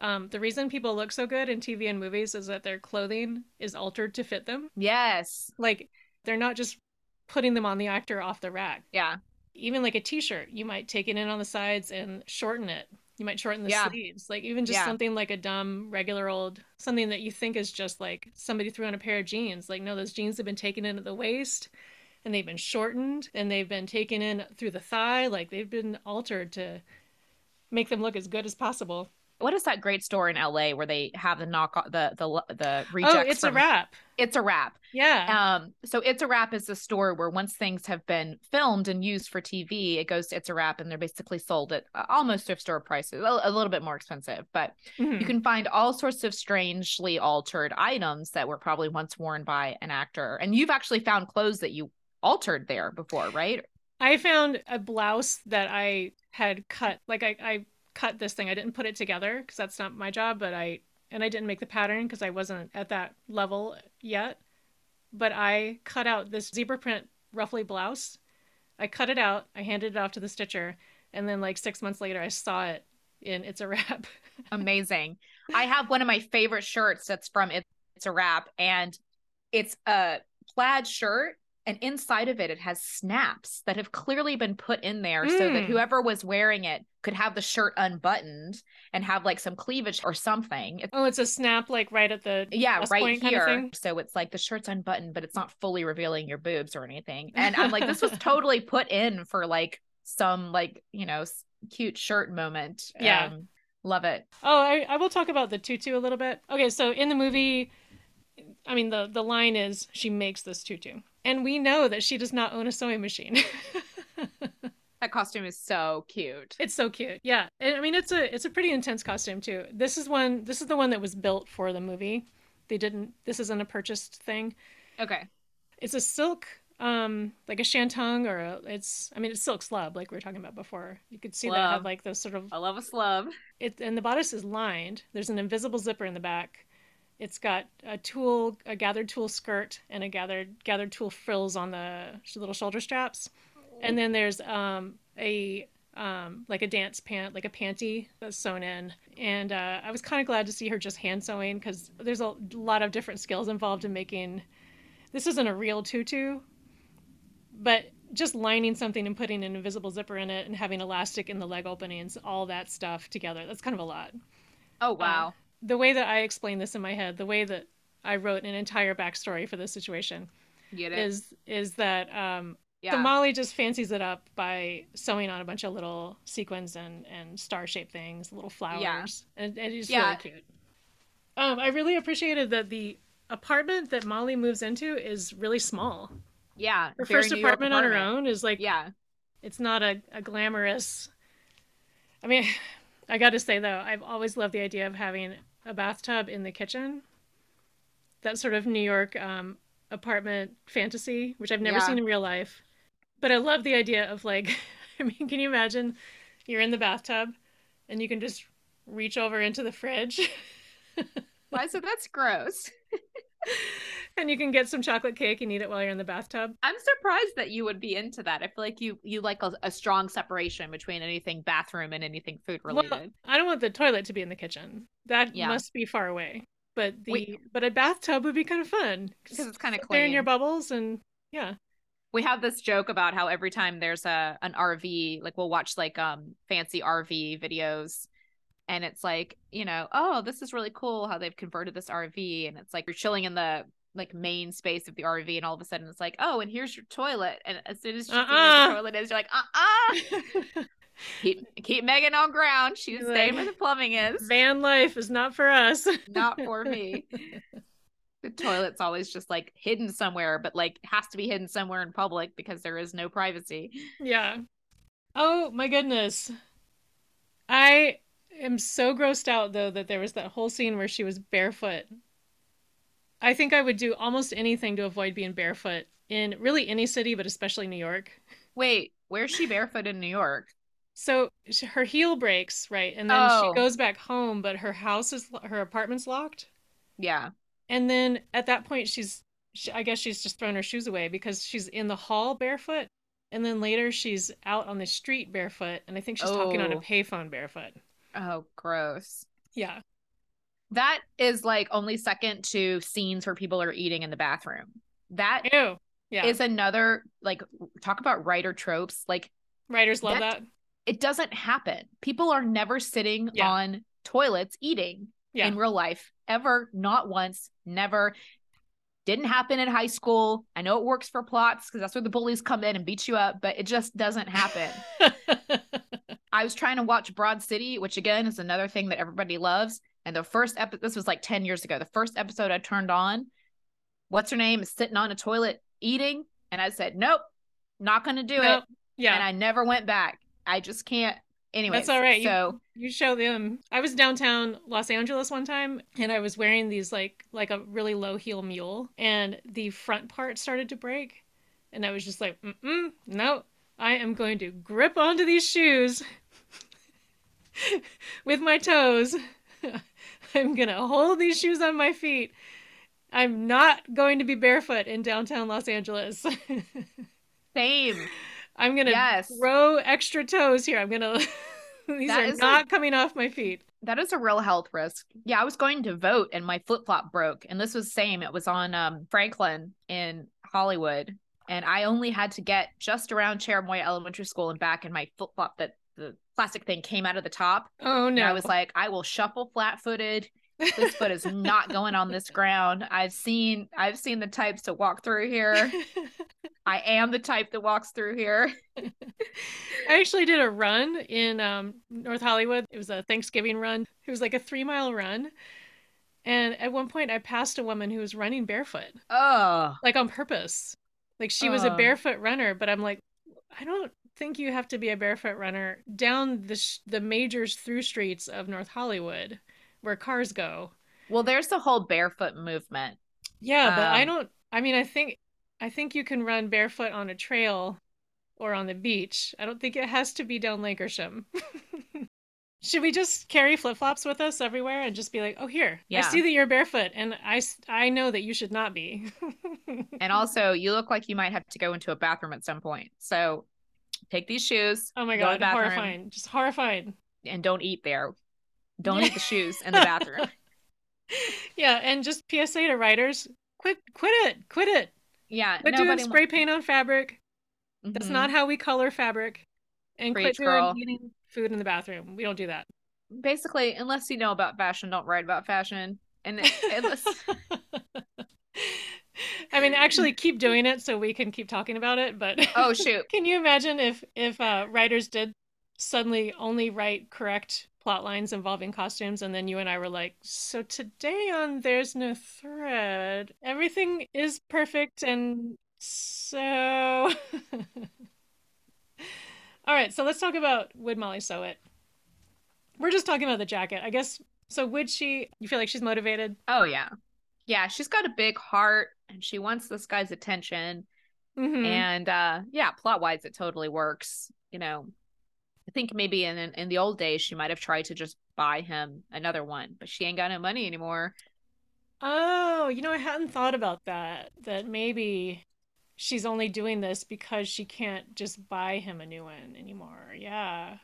Um, the reason people look so good in TV and movies is that their clothing is altered to fit them. yes Like they're not just putting them on the actor off the rack. yeah Even like a t-shirt, you might take it in on the sides and shorten it. You might shorten the Yeah. sleeves. Like even just Yeah. something like a dumb regular old something that you think is just like somebody threw on a pair of jeans. Like no, those jeans have been taken in at the waist and they've been shortened and they've been taken in through the thigh. Like they've been altered to make them look as good as possible. What is that great store in la where they have the knock the the the rejects oh, it's from- a wrap. it's a wrap Yeah. Um, so It's a Wrap is a store where once things have been filmed and used for TV, it goes to It's a Wrap and they're basically sold at uh, almost thrift store prices, a, a little bit more expensive, but Mhm. you can find all sorts of strangely altered items that were probably once worn by an actor. And you've actually found clothes that you altered there before, right? I found a blouse that I had cut. Like I, I cut this thing. I didn't put it together because that's not my job. But I and I didn't make the pattern because I wasn't at that level yet. But I cut out this zebra print ruffly blouse. I cut it out. I handed it off to the stitcher, and then like six months later, I saw it in It's a Wrap. [LAUGHS] Amazing. I have one of my favorite shirts that's from It's a Wrap, and it's a plaid shirt. And inside of it, it has snaps that have clearly been put in there so that Mm. whoever was wearing it could have the shirt unbuttoned and have like some cleavage or something. Oh, it's a snap like right at the yeah, right point kind of here. So it's like the shirt's unbuttoned, but it's not fully revealing your boobs or anything. [LAUGHS] And I'm like, this was totally put in for like some like, you know, cute shirt moment. Yeah. Um, love it. Oh, I, I will talk about the tutu a little bit. Okay, so in the movie, I mean the the line is she makes this tutu, and we know that she does not own a sewing machine. [LAUGHS] That costume is so cute. it's so cute, yeah. And I mean it's a it's a pretty intense costume too. This is one this is the one that was built for the movie. They didn't. This isn't a purchased thing. Okay. It's a silk, um, like a shantung or a, it's. I mean it's silk slub like we were talking about before. You could see that had like those sort of I love a slub. it and the bodice is lined. There's an invisible zipper in the back. It's got a tulle, a gathered tulle skirt, and a gathered gathered tulle frills on the little shoulder straps. And then there's um, a um, like a dance pant, like a panty that's sewn in. And uh, I was kind of glad to see her just hand sewing because there's a lot of different skills involved in making. This isn't a real tutu, but just lining something and putting an invisible zipper in it and having elastic in the leg openings, all that stuff together. That's kind of a lot. Oh wow. Uh, the way that I explain this in my head, the way that I wrote an entire backstory for this situation Get it? is is that um, yeah. so Molly just fancies it up by sewing on a bunch of little sequins and and star shaped things, little flowers, and, and it's Yeah. really cute. Um, I really appreciated that the apartment that Molly moves into is really small. yeah. Her first York apartment, on her own is like Yeah. it's not a, a glamorous. I mean, I got to say though, I've always loved the idea of having a bathtub in the kitchen. That sort of New York um, apartment fantasy, which I've never Yeah. seen in real life. But I love the idea of like, [LAUGHS] I mean, can you imagine you're in the bathtub and you can just reach over into the fridge Why? So that's gross. [LAUGHS] and you can get some chocolate cake and eat it while you're in the bathtub? I'm surprised that you would be into that. I feel like you you like a, a strong separation between anything bathroom and anything food related. Well, I don't want the toilet to be in the kitchen. That Yeah. must be far away. But the Wait. but a bathtub would be kind of fun because it's kind of there in your bubbles and yeah. We have this joke about how every time there's a an RV, like we'll watch like um fancy RV videos and it's like, you know, oh, this is really cool how they've converted this RV and it's like you're chilling in the like main space of the RV and all of a sudden it's like, oh, and here's your toilet and as soon as you see where Uh-uh. the toilet is, you're like, uh-uh. [LAUGHS] keep keep Meghan on ground. She's You're staying where the plumbing is. Van life is not for us. Not for me. [LAUGHS] The toilet's always just like hidden somewhere, but like has to be hidden somewhere in public because there is no privacy. Yeah. Oh my goodness. I am so grossed out though that there was that whole scene where she was barefoot. I think I would do almost anything to avoid being barefoot in really any city, but especially New York. Wait, where's she barefoot in New York? So her heel breaks, right? And then Oh. she goes back home, but her house is her apartment's locked. Yeah. And then at that point, she's, she, I guess she's just thrown her shoes away because she's in the hall barefoot. And then later she's out on the street barefoot. And I think she's talking on a Oh. payphone barefoot. Oh, gross. Yeah. That is like only second to scenes where people are eating in the bathroom. That is Ew. Yeah. is another like talk about writer tropes. Like Writers love that- that. it doesn't happen. People are never sitting Yeah. on toilets eating Yeah. in real life ever, not once, never. Didn't happen in high school. I know it works for plots because that's where the bullies come in and beat you up, but it just doesn't happen. [LAUGHS] I was trying to watch Broad City, which again is another thing that everybody loves. And the first episode, this was like 10 years ago. The first episode I turned on, what's her name is sitting on a toilet eating. And I said, nope, not going to do Nope. it. yeah. And I never went back. I just can't. Anyway, That's all right. You- So, You show them. I was downtown Los Angeles one time and I was wearing these like like a really low heel mule and the front part started to break and I was just like, mm no, I am going to grip onto these shoes [LAUGHS] with my toes. [LAUGHS] I'm gonna hold these shoes on my feet. I'm not going to be barefoot in downtown Los Angeles. [LAUGHS] same. I'm gonna Yes. grow extra toes here. I'm gonna. [LAUGHS] These That are not coming off my feet. That is a real health risk. Yeah, I was going to vote and my flip flop broke. And this was same. It was on um, Franklin in Hollywood. And I only had to get just around Cheremoya Elementary School and back, and my flip flop that the plastic thing came out of the top. Oh And no! I was like, I will shuffle flat footed. This foot is not [LAUGHS] going on this ground. I've seen I've seen the types to walk through here. [LAUGHS] I am the type that walks through here. [LAUGHS] I actually did a run in um, North Hollywood. It was a Thanksgiving run. It was like a three mile run. And at one point, I passed a woman who was running barefoot, Oh, like on purpose. Like she was a Oh. barefoot runner, but I'm like, I don't think you have to be a barefoot runner down the sh- the major through streets of North Hollywood, where cars go. well, there's the whole barefoot movement. Yeah, but I Um, don't. I mean, I think I think you can run barefoot on a trail or on the beach. I don't think it has to be down Lankershim. [LAUGHS] Should we just carry flip flops with us everywhere and just be like, "Oh, here, I see that you're barefoot, and I, I know that you should not be." [LAUGHS] And also, you look like you might have to go into a bathroom at some point. So take these shoes. Oh my go god, bathroom, horrifying. Just horrifying. And don't eat there. Don't eat the [LAUGHS] shoes in the bathroom. yeah, and just PSA to writers, quit quit it. Quit it. Yeah, Quit doing spray paint on fabric. That's Mhm. not how we color fabric. And Preach, quit doing eating food in the bathroom. We don't do that. basically unless you know about fashion, don't write about fashion. And unless [LAUGHS] I mean, actually, keep doing it so we can keep talking about it. But oh [LAUGHS] shoot, can you imagine if if uh, writers did suddenly only write correct plot lines involving costumes, and then you and I were like, "So today on There's No Thread, everything is perfect," and so. [LAUGHS] All right, so let's talk about would Molly sew it? We're just talking about the jacket, I guess. So would she? You feel like she's motivated? oh yeah, yeah. She's got a big heart, and she wants this guy's attention. Mhm. And uh, yeah, plot wise, it totally works. You know, I think maybe in in the old days she might have tried to just buy him another one, but she ain't got no money anymore. Oh, you know, I hadn't thought about that. That maybe she's only doing this because she can't just buy him a new one anymore. Yeah.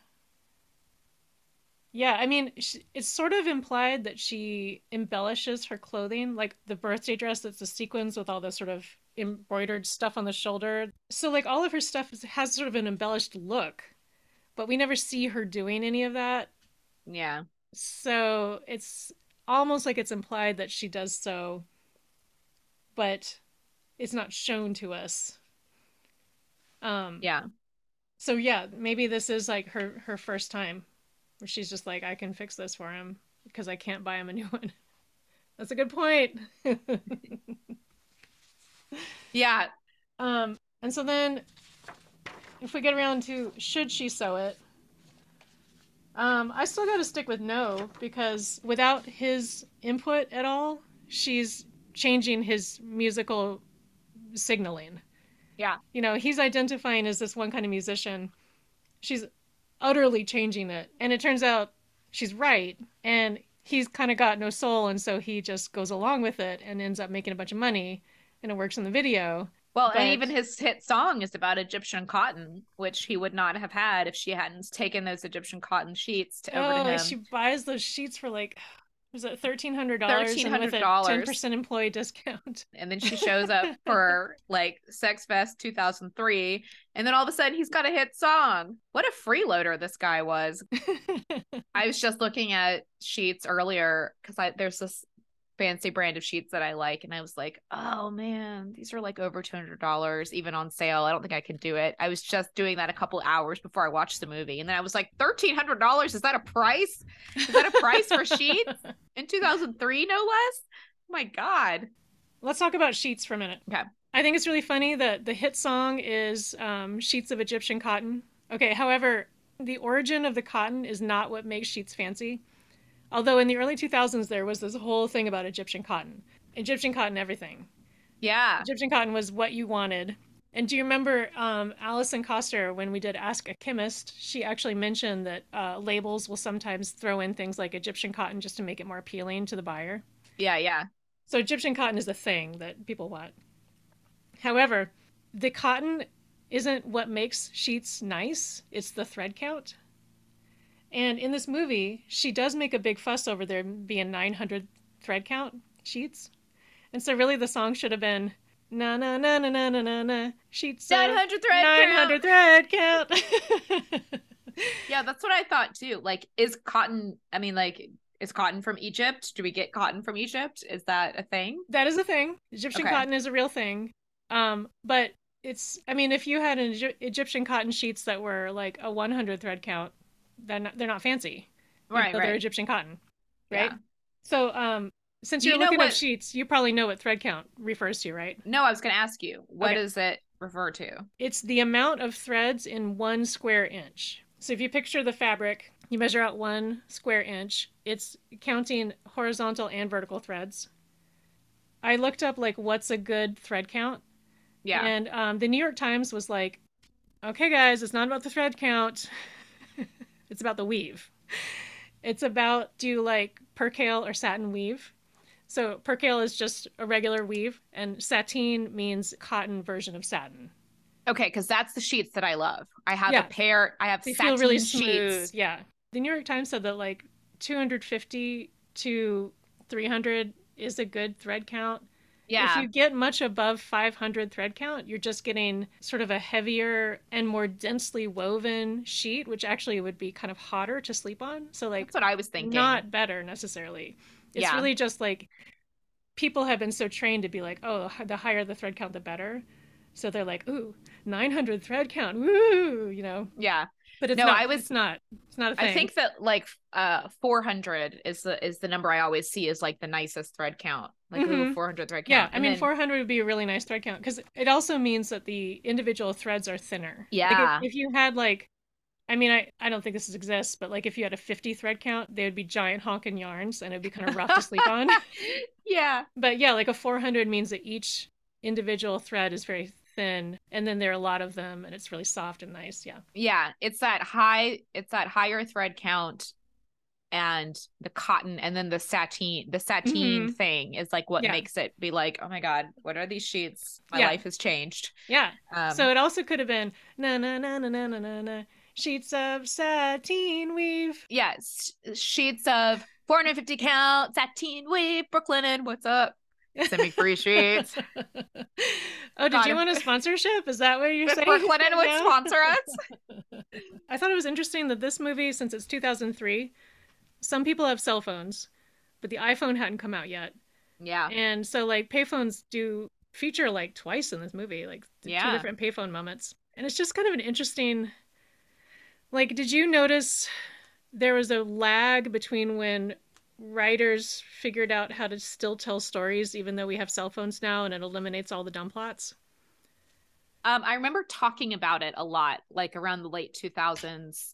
Yeah, I mean, it's sort of implied that she embellishes her clothing, like the birthday dress that's the sequins with all the sort of embroidered stuff on the shoulder. So, like, all of her stuff has sort of an embellished look, but we never see her doing any of that. Yeah, So it's almost like it's implied that she does so, but it's not shown to us. Um, yeah, so yeah, maybe this is like her her first time where she's just like, I can fix this for him because I can't buy him a new [LAUGHS] one. That's a good point. [LAUGHS] yeah. um, and so then if we get around to should she sew it? Um, I still got to stick with no because without his input at all, she's changing his musical signaling. Yeah. You know, he's identifying as this one kind of musician. She's utterly changing it. And it turns out she's right. And he's kind of got no soul. And so he just goes along with it and ends up making a bunch of money. And it works in the video. Well, But- and even his hit song is about Egyptian cotton, which he would not have had if she hadn't taken those Egyptian cotton sheets to over to Oh, him. she buys those sheets for like, was it $1,300? With a $1,300. 10% employee discount. And then she shows up [LAUGHS] for like Sex Fest 2003, and then all of a sudden he's got a hit song. What a freeloader this guy was. [LAUGHS] I was just looking at sheets earlier because I there's this fancy brand of sheets that I like, and I was like, oh man, these are like over two hundred dollars, even on sale. I don't think I can do it. I was just doing that a couple hours before I watched the movie, and then I was like, thirteen hundred dollars? Is that a price? Is that a price for sheets [LAUGHS] in two thousand three, no less? Oh my god. Let's talk about sheets for a minute. Okay. I think it's really funny that the hit song is um, Sheets of Egyptian Cotton. Okay, however, the origin of the cotton is not what makes sheets fancy. Although in the early 2000s, there was this whole thing about Egyptian cotton. Egyptian cotton, everything. Yeah. Egyptian cotton was what you wanted. And do you remember um, Alison Coster, when we did Ask a Chemist, she actually mentioned that uh, labels will sometimes throw in things like Egyptian cotton just to make it more appealing to the buyer. Yeah, yeah. So Egyptian cotton is the thing that people want. However, the cotton isn't what makes sheets nice, it's the thread count. And in this movie, she does make a big fuss over there being 900 thread count sheets. And so really the song should have been na na na na na na na na sheets 900 thread 900 thread count. [LAUGHS] [LAUGHS] Yeah, that's what I thought too. Like, is cotton, I mean, like, is cotton from Egypt? Do we get cotton from Egypt? Is that a thing? That is a thing. Egyptian Okay. cotton is a real thing. Um, but it's, I mean, if you had an Egyptian cotton sheets that were like a 100 thread count, they're not, they're not fancy. even Right, They're. Egyptian cotton, right? Yeah. So, um, since you you're know looking up sheets, you probably know what thread count refers to, right? No, I was going to ask you, what Okay. does it refer to? It's the amount of threads in one square inch. So if you picture the fabric, you measure out one square inch. It's counting horizontal and vertical threads. I looked up like what's a good thread count, Yeah. And um, the New York Times was like, okay, guys, it's not about the thread count. [LAUGHS] it's about the weave. It's about do you like percale or satin weave? So percale is just a regular weave, and sateen means cotton version of satin. Okay, because that's the sheets that I love. I have Yeah. a pair. I have They satin feel really sheets. smooth. Yeah. The New York Times said that like 250 to 300 is a good thread count. Yeah, If you get much above 500 thread count, you're just getting sort of a heavier and more densely woven sheet, which actually would be kind of hotter to sleep on. So like that's what I was thinking. not better necessarily. It's Yeah. really just like people have been so trained to be like, oh, the higher the thread count, the better. So they're like, ooh, 900 thread count, woo, you know. yeah, But it's No, not. I was- It's not. It's not a thing. I think that like uh 400 is the is the number I always see is like the nicest thread count. Like ooh, Mhm. 400 thread count. Yeah, I mean, then- 400 would be a really nice thread count because it also means that the individual threads are thinner. Like, if- Yeah. if, you had like, I mean, I, I don't think this exists, but like if you had a 50 thread count, they would be giant honking yarns and it'd be kind of rough to sleep on. [LAUGHS] yeah, But yeah, like a 400 means that each individual thread is very thin and then there are a lot of them and it's really soft and nice. Yeah. yeah. It's that high. It's that higher thread count, and the cotton and then the sateen the sateen mm-hmm. thing is like what yeah. makes it be like oh my god what are these sheets? My yeah. life has changed. Yeah. Um, so it also could have been na na na na na na na sheets of sateen weave. Yes yeah, sheets of 450 count sateen weave Brooklinen and what's up? Send me free sheets. [LAUGHS] Oh did god, you want a sponsorship? Is that what you're saying? Brooklinen [LAUGHS] would sponsor us? [LAUGHS] I thought it was interesting that this movie since it's 2003 some people have cell phones, but the iPhone hadn't come out yet. Yeah. And so, like, payphones do feature like twice in this movie, like th- two different payphone moments. And it's just kind of an interesting. Like, did you notice there was a lag between when writers figured out how to still tell stories, even though we have cell phones now and it eliminates all the dumb plots? Um, I remember talking about it a lot, like around the late 2000s,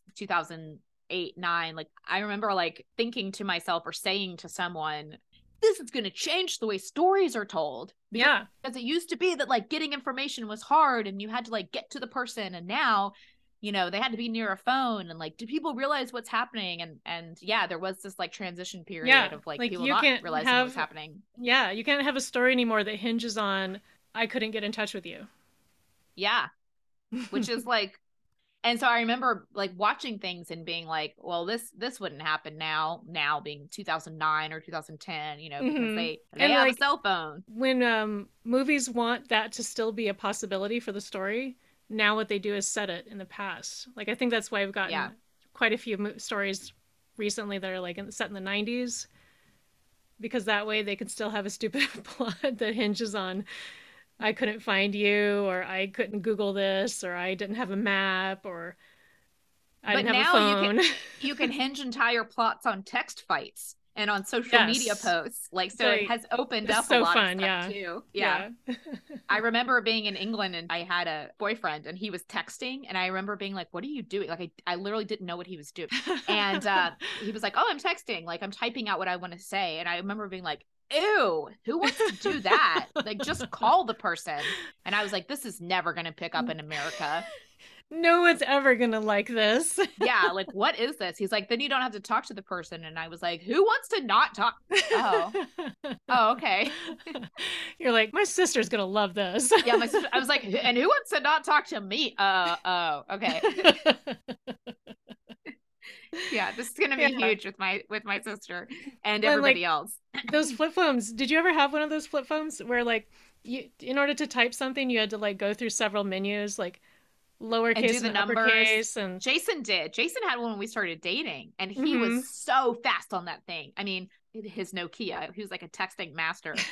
2008, nine. Like, I remember like thinking to myself or saying to someone, this is going to change the way stories are told. Yeah. Because it used to be that like getting information was hard and you had to like get to the person. And now, you know, they had to be near a phone. And like, do people realize what's happening? And, and yeah, there was this like transition period Yeah, of like, like, people you not can't realizing what was happening. Yeah. You can't have a story anymore that hinges on, I couldn't get in touch with you. Yeah. which [LAUGHS] is like and so i remember like watching things and being like well this this wouldn't happen now now being 2009 or 2010 you know because Mhm. they they And, have like- a cell phone when um movies want that to still be a possibility for the story now what they do is set it in the past like i think that's why we've gotten Yeah. quite a few mo- stories recently that are like in, set in the 90s because that way they can still have a stupid [LAUGHS] plot that hinges on i couldn't find you or i couldn't google this or i didn't have a map or i But didn't have now a you phone. can- you can [LAUGHS] hinge entire plots on text fights and on social media posts like so it has opened up so a lot fun, of stuff too yeah. yeah [LAUGHS] I remember being in England and I had a boyfriend and he was texting and I remember being like, "What are you doing?" Like I, I literally didn't know what he was doing. And uh, [LAUGHS] he was like, "Oh, I'm texting. Like I'm typing out what I want to say." And I remember being like, "Ew, who wants to do that? like just [LAUGHS] call the person." And I was like, "This is never going to pick up in America." No one's ever gonna like this Yeah, [LAUGHS] like what is this? He's like, "Then you don't have to talk to the person." And I was like, "Who wants to not talk?" Oh. Oh, okay. [LAUGHS] You're like, my sister's gonna love this. Yeah, my sister, I was like, [LAUGHS] "And who wants to not talk to me?" Uh, oh, okay. Yeah, this is to be Yeah. huge with my with my sister and Well, like- everybody else. [CLEARS THROAT] those flip phones. Did you ever have one of those flip phones where like you in order to type something you had to like go through several menus like lowercase the and, numbers. uppercase and Jason did. Jason had one when we started dating, and he Mhm. was so fast on that thing. I mean, his Nokia. He was like a texting master. [LAUGHS]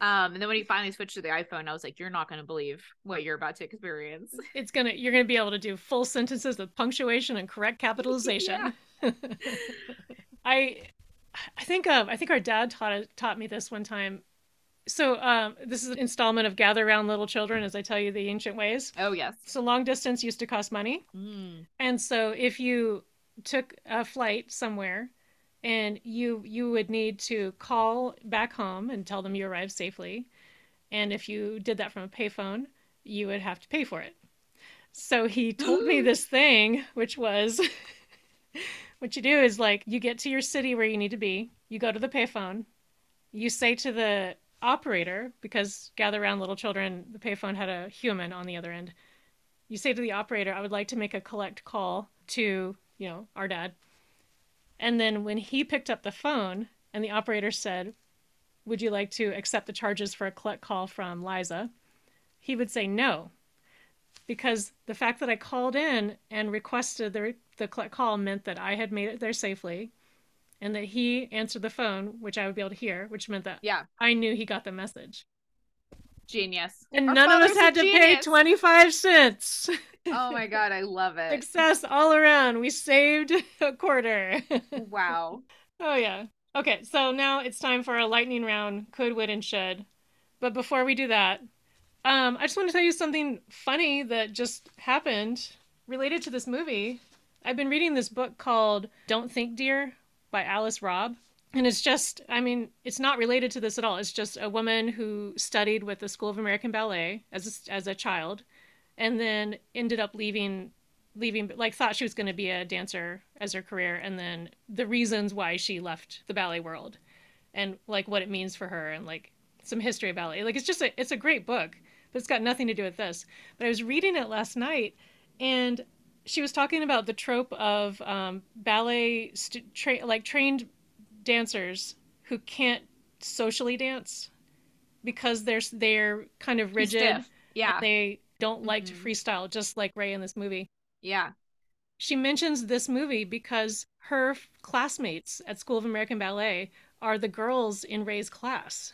Um, and then when he finally switched to the iPhone, I was like, "You're not going to believe what you're about to experience." [LAUGHS] it's gonna you're gonna be able to do full sentences with punctuation and correct capitalization. [LAUGHS] I I think um I think our dad taught taught me this one time. So um this is an installment of Gather Round Little Children as I tell you the ancient ways. Oh yes. So long distance used to cost money. Mm. And so if you took a flight somewhere and you you would need to call back home and tell them you arrived safely. And if you did that from a payphone, you would have to pay for it. So he told me [GASPS] this thing which was [LAUGHS] what you do is like you get to your city where you need to be, you go to the payphone, you say to the operator, because gather around little children, the payphone had a human on the other end. You say to the operator, I would like to make a collect call to, you know, our dad. And then when he picked up the phone and the operator said, Would you like to accept the charges for a collect call from Liza? He would say no. Because the fact that I called in and requested the, the collect call meant that I had made it there safely and that he answered the phone, which I would be able to hear, which meant that Yeah. I knew he got the message. Genius. And Our none of us had to pay 25 cents. [LAUGHS] Oh my god, I love it. Success all around. We saved a quarter. wow. [LAUGHS] oh, yeah. Okay, so now it's time for a lightning round could, would, and should. But before we do that, um, I just want to tell you something funny that just happened related to this movie. I've been reading this book called Don't Think Dear by Alice Robb. And it's just, I mean, it's not related to this at all. It's just a woman who studied with the School of American Ballet as a, as a child and then ended up leaving leaving like thought she was going to be a dancer as her career and then the reasons why she left the ballet world and like what it means for her and like some history of ballet like it's just a it's a great book but it's got nothing to do with this but i was reading it last night and she was talking about the trope of um, ballet st- tra- like trained dancers who can't socially dance because they're they're kind of rigid Yeah. they don't like to Mhm. freestyle just like ray in this movie yeah. she mentions this movie because her classmates at School of American Ballet are the girls in Ray's class.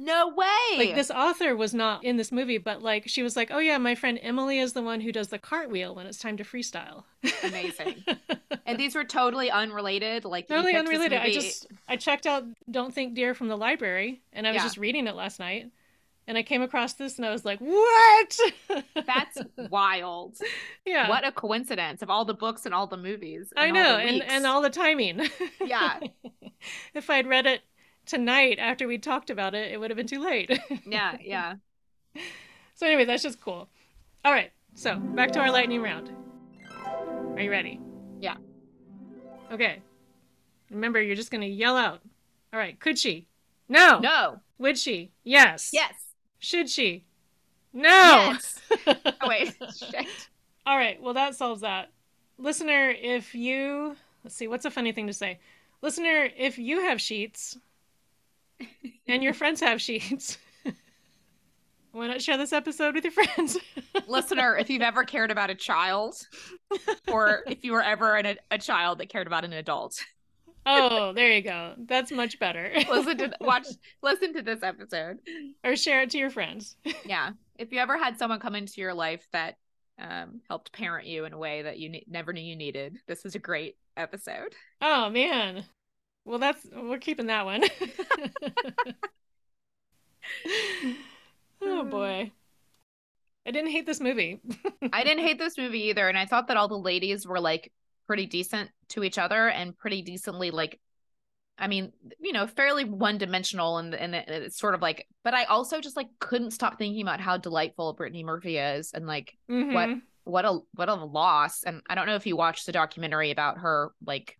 No way. Like this author was not in this movie, but like she was like, "Oh yeah, my friend Emily is the one who does the cartwheel when it's time to freestyle." Amazing. [LAUGHS] And these were totally unrelated. Like totally unrelated. I just I checked out Don't Think Dear from the library and I was Yeah. just reading it last night and I came across this and I was like, "What?" [LAUGHS] That's wild. yeah. What a coincidence of all the books and all the movies. I know, and and all the timing. Yeah. [LAUGHS] if I'd read it tonight after we talked about it, it would have been too late. [LAUGHS] Yeah, yeah. so anyway, that's just cool. All right, so back to our lightning round. Are you ready? Yeah. Okay. Remember, you're just gonna yell out. All right. Could she? No. No. Would she? Yes. Yes. Should she? No. Yes. [LAUGHS] Oh wait. [LAUGHS] Shit. All right. Well, that solves that. Listener, if you let's see, what's a funny thing to say? Listener, if you have sheets and your friends have sheets, [LAUGHS] why not share this episode with your friends? [LAUGHS] Listener, if you've ever cared about a child, or if you were ever an, a child that cared about an adult, oh, there you go. That's much better. [LAUGHS] listen to watch listen to this episode. or share it to your friends. Yeah. If you ever had someone come into your life that um, helped parent you in a way that you ne- never knew you needed, this is a great episode. Oh man. Well, that's we're keeping that one. [LAUGHS] oh boy. I didn't hate this movie. [LAUGHS] I didn't hate this movie either, and I thought that all the ladies were like pretty decent to each other and pretty decently like. I mean, you know, fairly one-dimensional, and and it's sort of like. But I also just like couldn't stop thinking about how delightful Brittany Murphy is, and like Mhm. what a what a loss. And I don't know if you watched the documentary about her like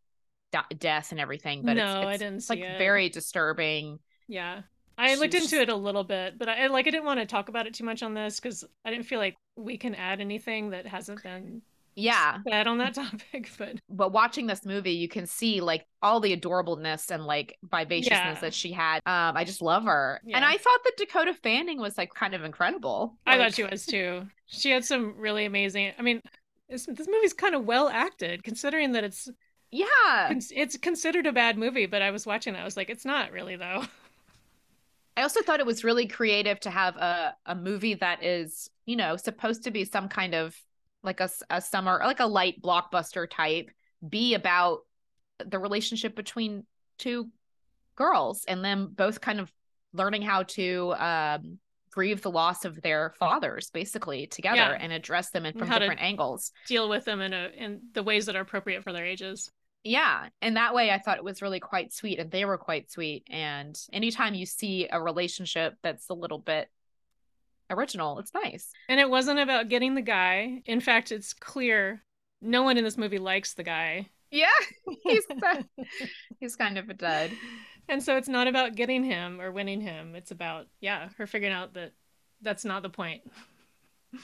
de- death and everything, but no, it's, I didn't it's like it. very disturbing. Yeah. I looked into it a little bit, but I like I didn't want to talk about it too much on this because I didn't feel like we can add anything that hasn't been Yeah, said on that [LAUGHS] topic. But but watching this movie, you can see like all the adorableness and like vivaciousness Yeah. that she had. Um, I just love her, and I thought that Dakota Fanning was like kind of incredible. I thought she was too. She had some really amazing. I mean, this, this movie's kind of well acted considering that it's Yeah, it's considered a bad movie. But I was watching it, I was like, it's not really though. [LAUGHS] I also thought it was really creative to have a a movie that is you know supposed to be some kind of like a, a summer like a light blockbuster type be about the relationship between two girls and them both kind of learning how to um grieve the loss of their fathers basically together Yeah. and address them in, And from different angles Deal with them in a in the ways that are appropriate for their ages. Yeah and that way i thought it was really quite sweet and they were quite sweet and anytime you see a relationship that's a little bit original it's nice And it wasn't about getting the guy. In fact, it's clear no one in this movie likes the guy. yeah [LAUGHS] he's [LAUGHS] he's kind of a dud And so it's not about getting him or winning him. It's about, yeah, her figuring out that that's not the point.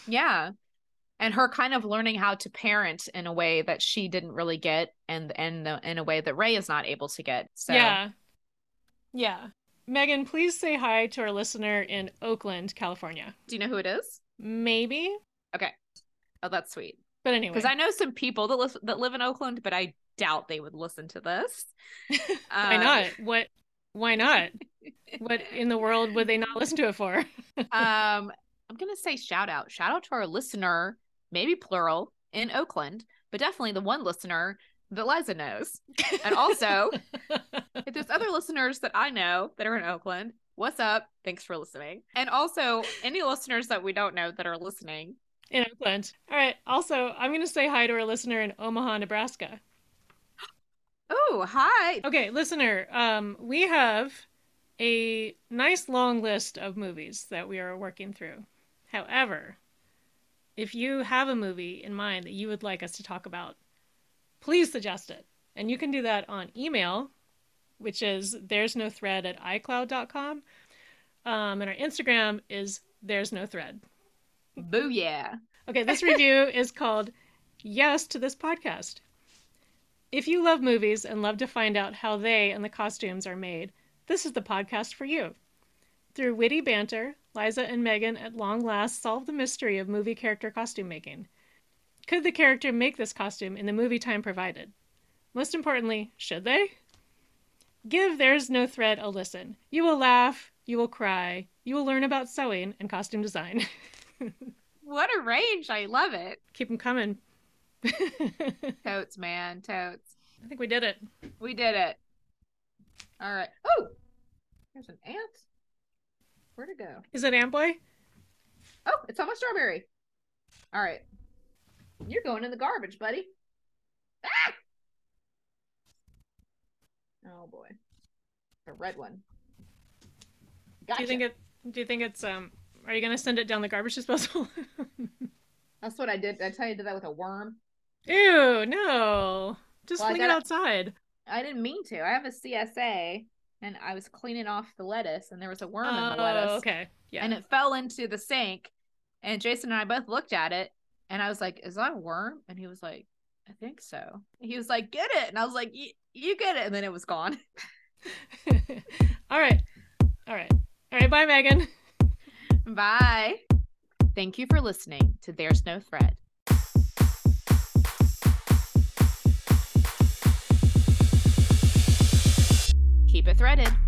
Yeah. And her kind of learning how to parent in a way that she didn't really get and and the, in a way that Ray is not able to get. So Yeah. Yeah. Meghan, please say hi to our listener in Oakland, California. do you know who it is? Maybe. Okay. Oh, that's sweet. But anyway. Because I know some people that live that live in Oakland, but I doubt they would listen to this. [LAUGHS] Why Um, not? [LAUGHS] What why not? what in the world would they not listen to it for? [LAUGHS] um, I'm gonna say shout out, shout out to our listener, maybe plural in Oakland, but definitely the one listener that Liza knows. And [LAUGHS] also, if there's other listeners that I know that are in Oakland, what's up? Thanks for listening. And also, any listeners that we don't know that are listening, in Oakland. All right. Also, I'm going to say hi to our listener in Omaha, Nebraska. oh hi, Okay, listener, um, we have a nice long list of movies that we are working through. However, if you have a movie in mind that you would like us to talk about, please suggest it. And you can do that on email, which is there's no thread at iCloud.com. Um, and our Instagram is there's no thread. booyah. Okay, this [LAUGHS] review is called Yes to This Podcast. If you love movies and love to find out how they and the costumes are made, this is the podcast for you. Through witty banter, Liza and Meghan at long last solve the mystery of movie character costume making. Could the character make this costume in the movie time provided? Most importantly, should they? Give There's No Thread a listen. You will laugh, you will cry, you will learn about sewing and costume design. [LAUGHS] What a range! I love it. Keep them coming. [LAUGHS] Totes, man, totes. I think we did it. We did it. All right. Oh, there's an ant. Where'd it go? Is it Amboy? Oh, it's on my strawberry. All right. You're going in the garbage, buddy. Ah! Oh boy. The red one. Gotcha. Do you think it? Do you think it's um? Are you gonna send it down the garbage disposal? [LAUGHS] That's what I did. I tell you I did that with a worm? Ew! No. Just Well, fling it outside. I didn't mean to. I have a CSA and I was cleaning off the lettuce and there was a worm in the Oh, lettuce. okay. Yeah. and it fell into the sink. And Jason and I both looked at it, and I was like, "Is that a worm?" And he was like, "I think so." He was like, "Get it," and I was like, "You get it," and then it was gone. [LAUGHS] [LAUGHS] All right. All right. All right. Bye, Meghan. [LAUGHS] Bye. Thank you for listening to There's No Thread. Keep it threaded.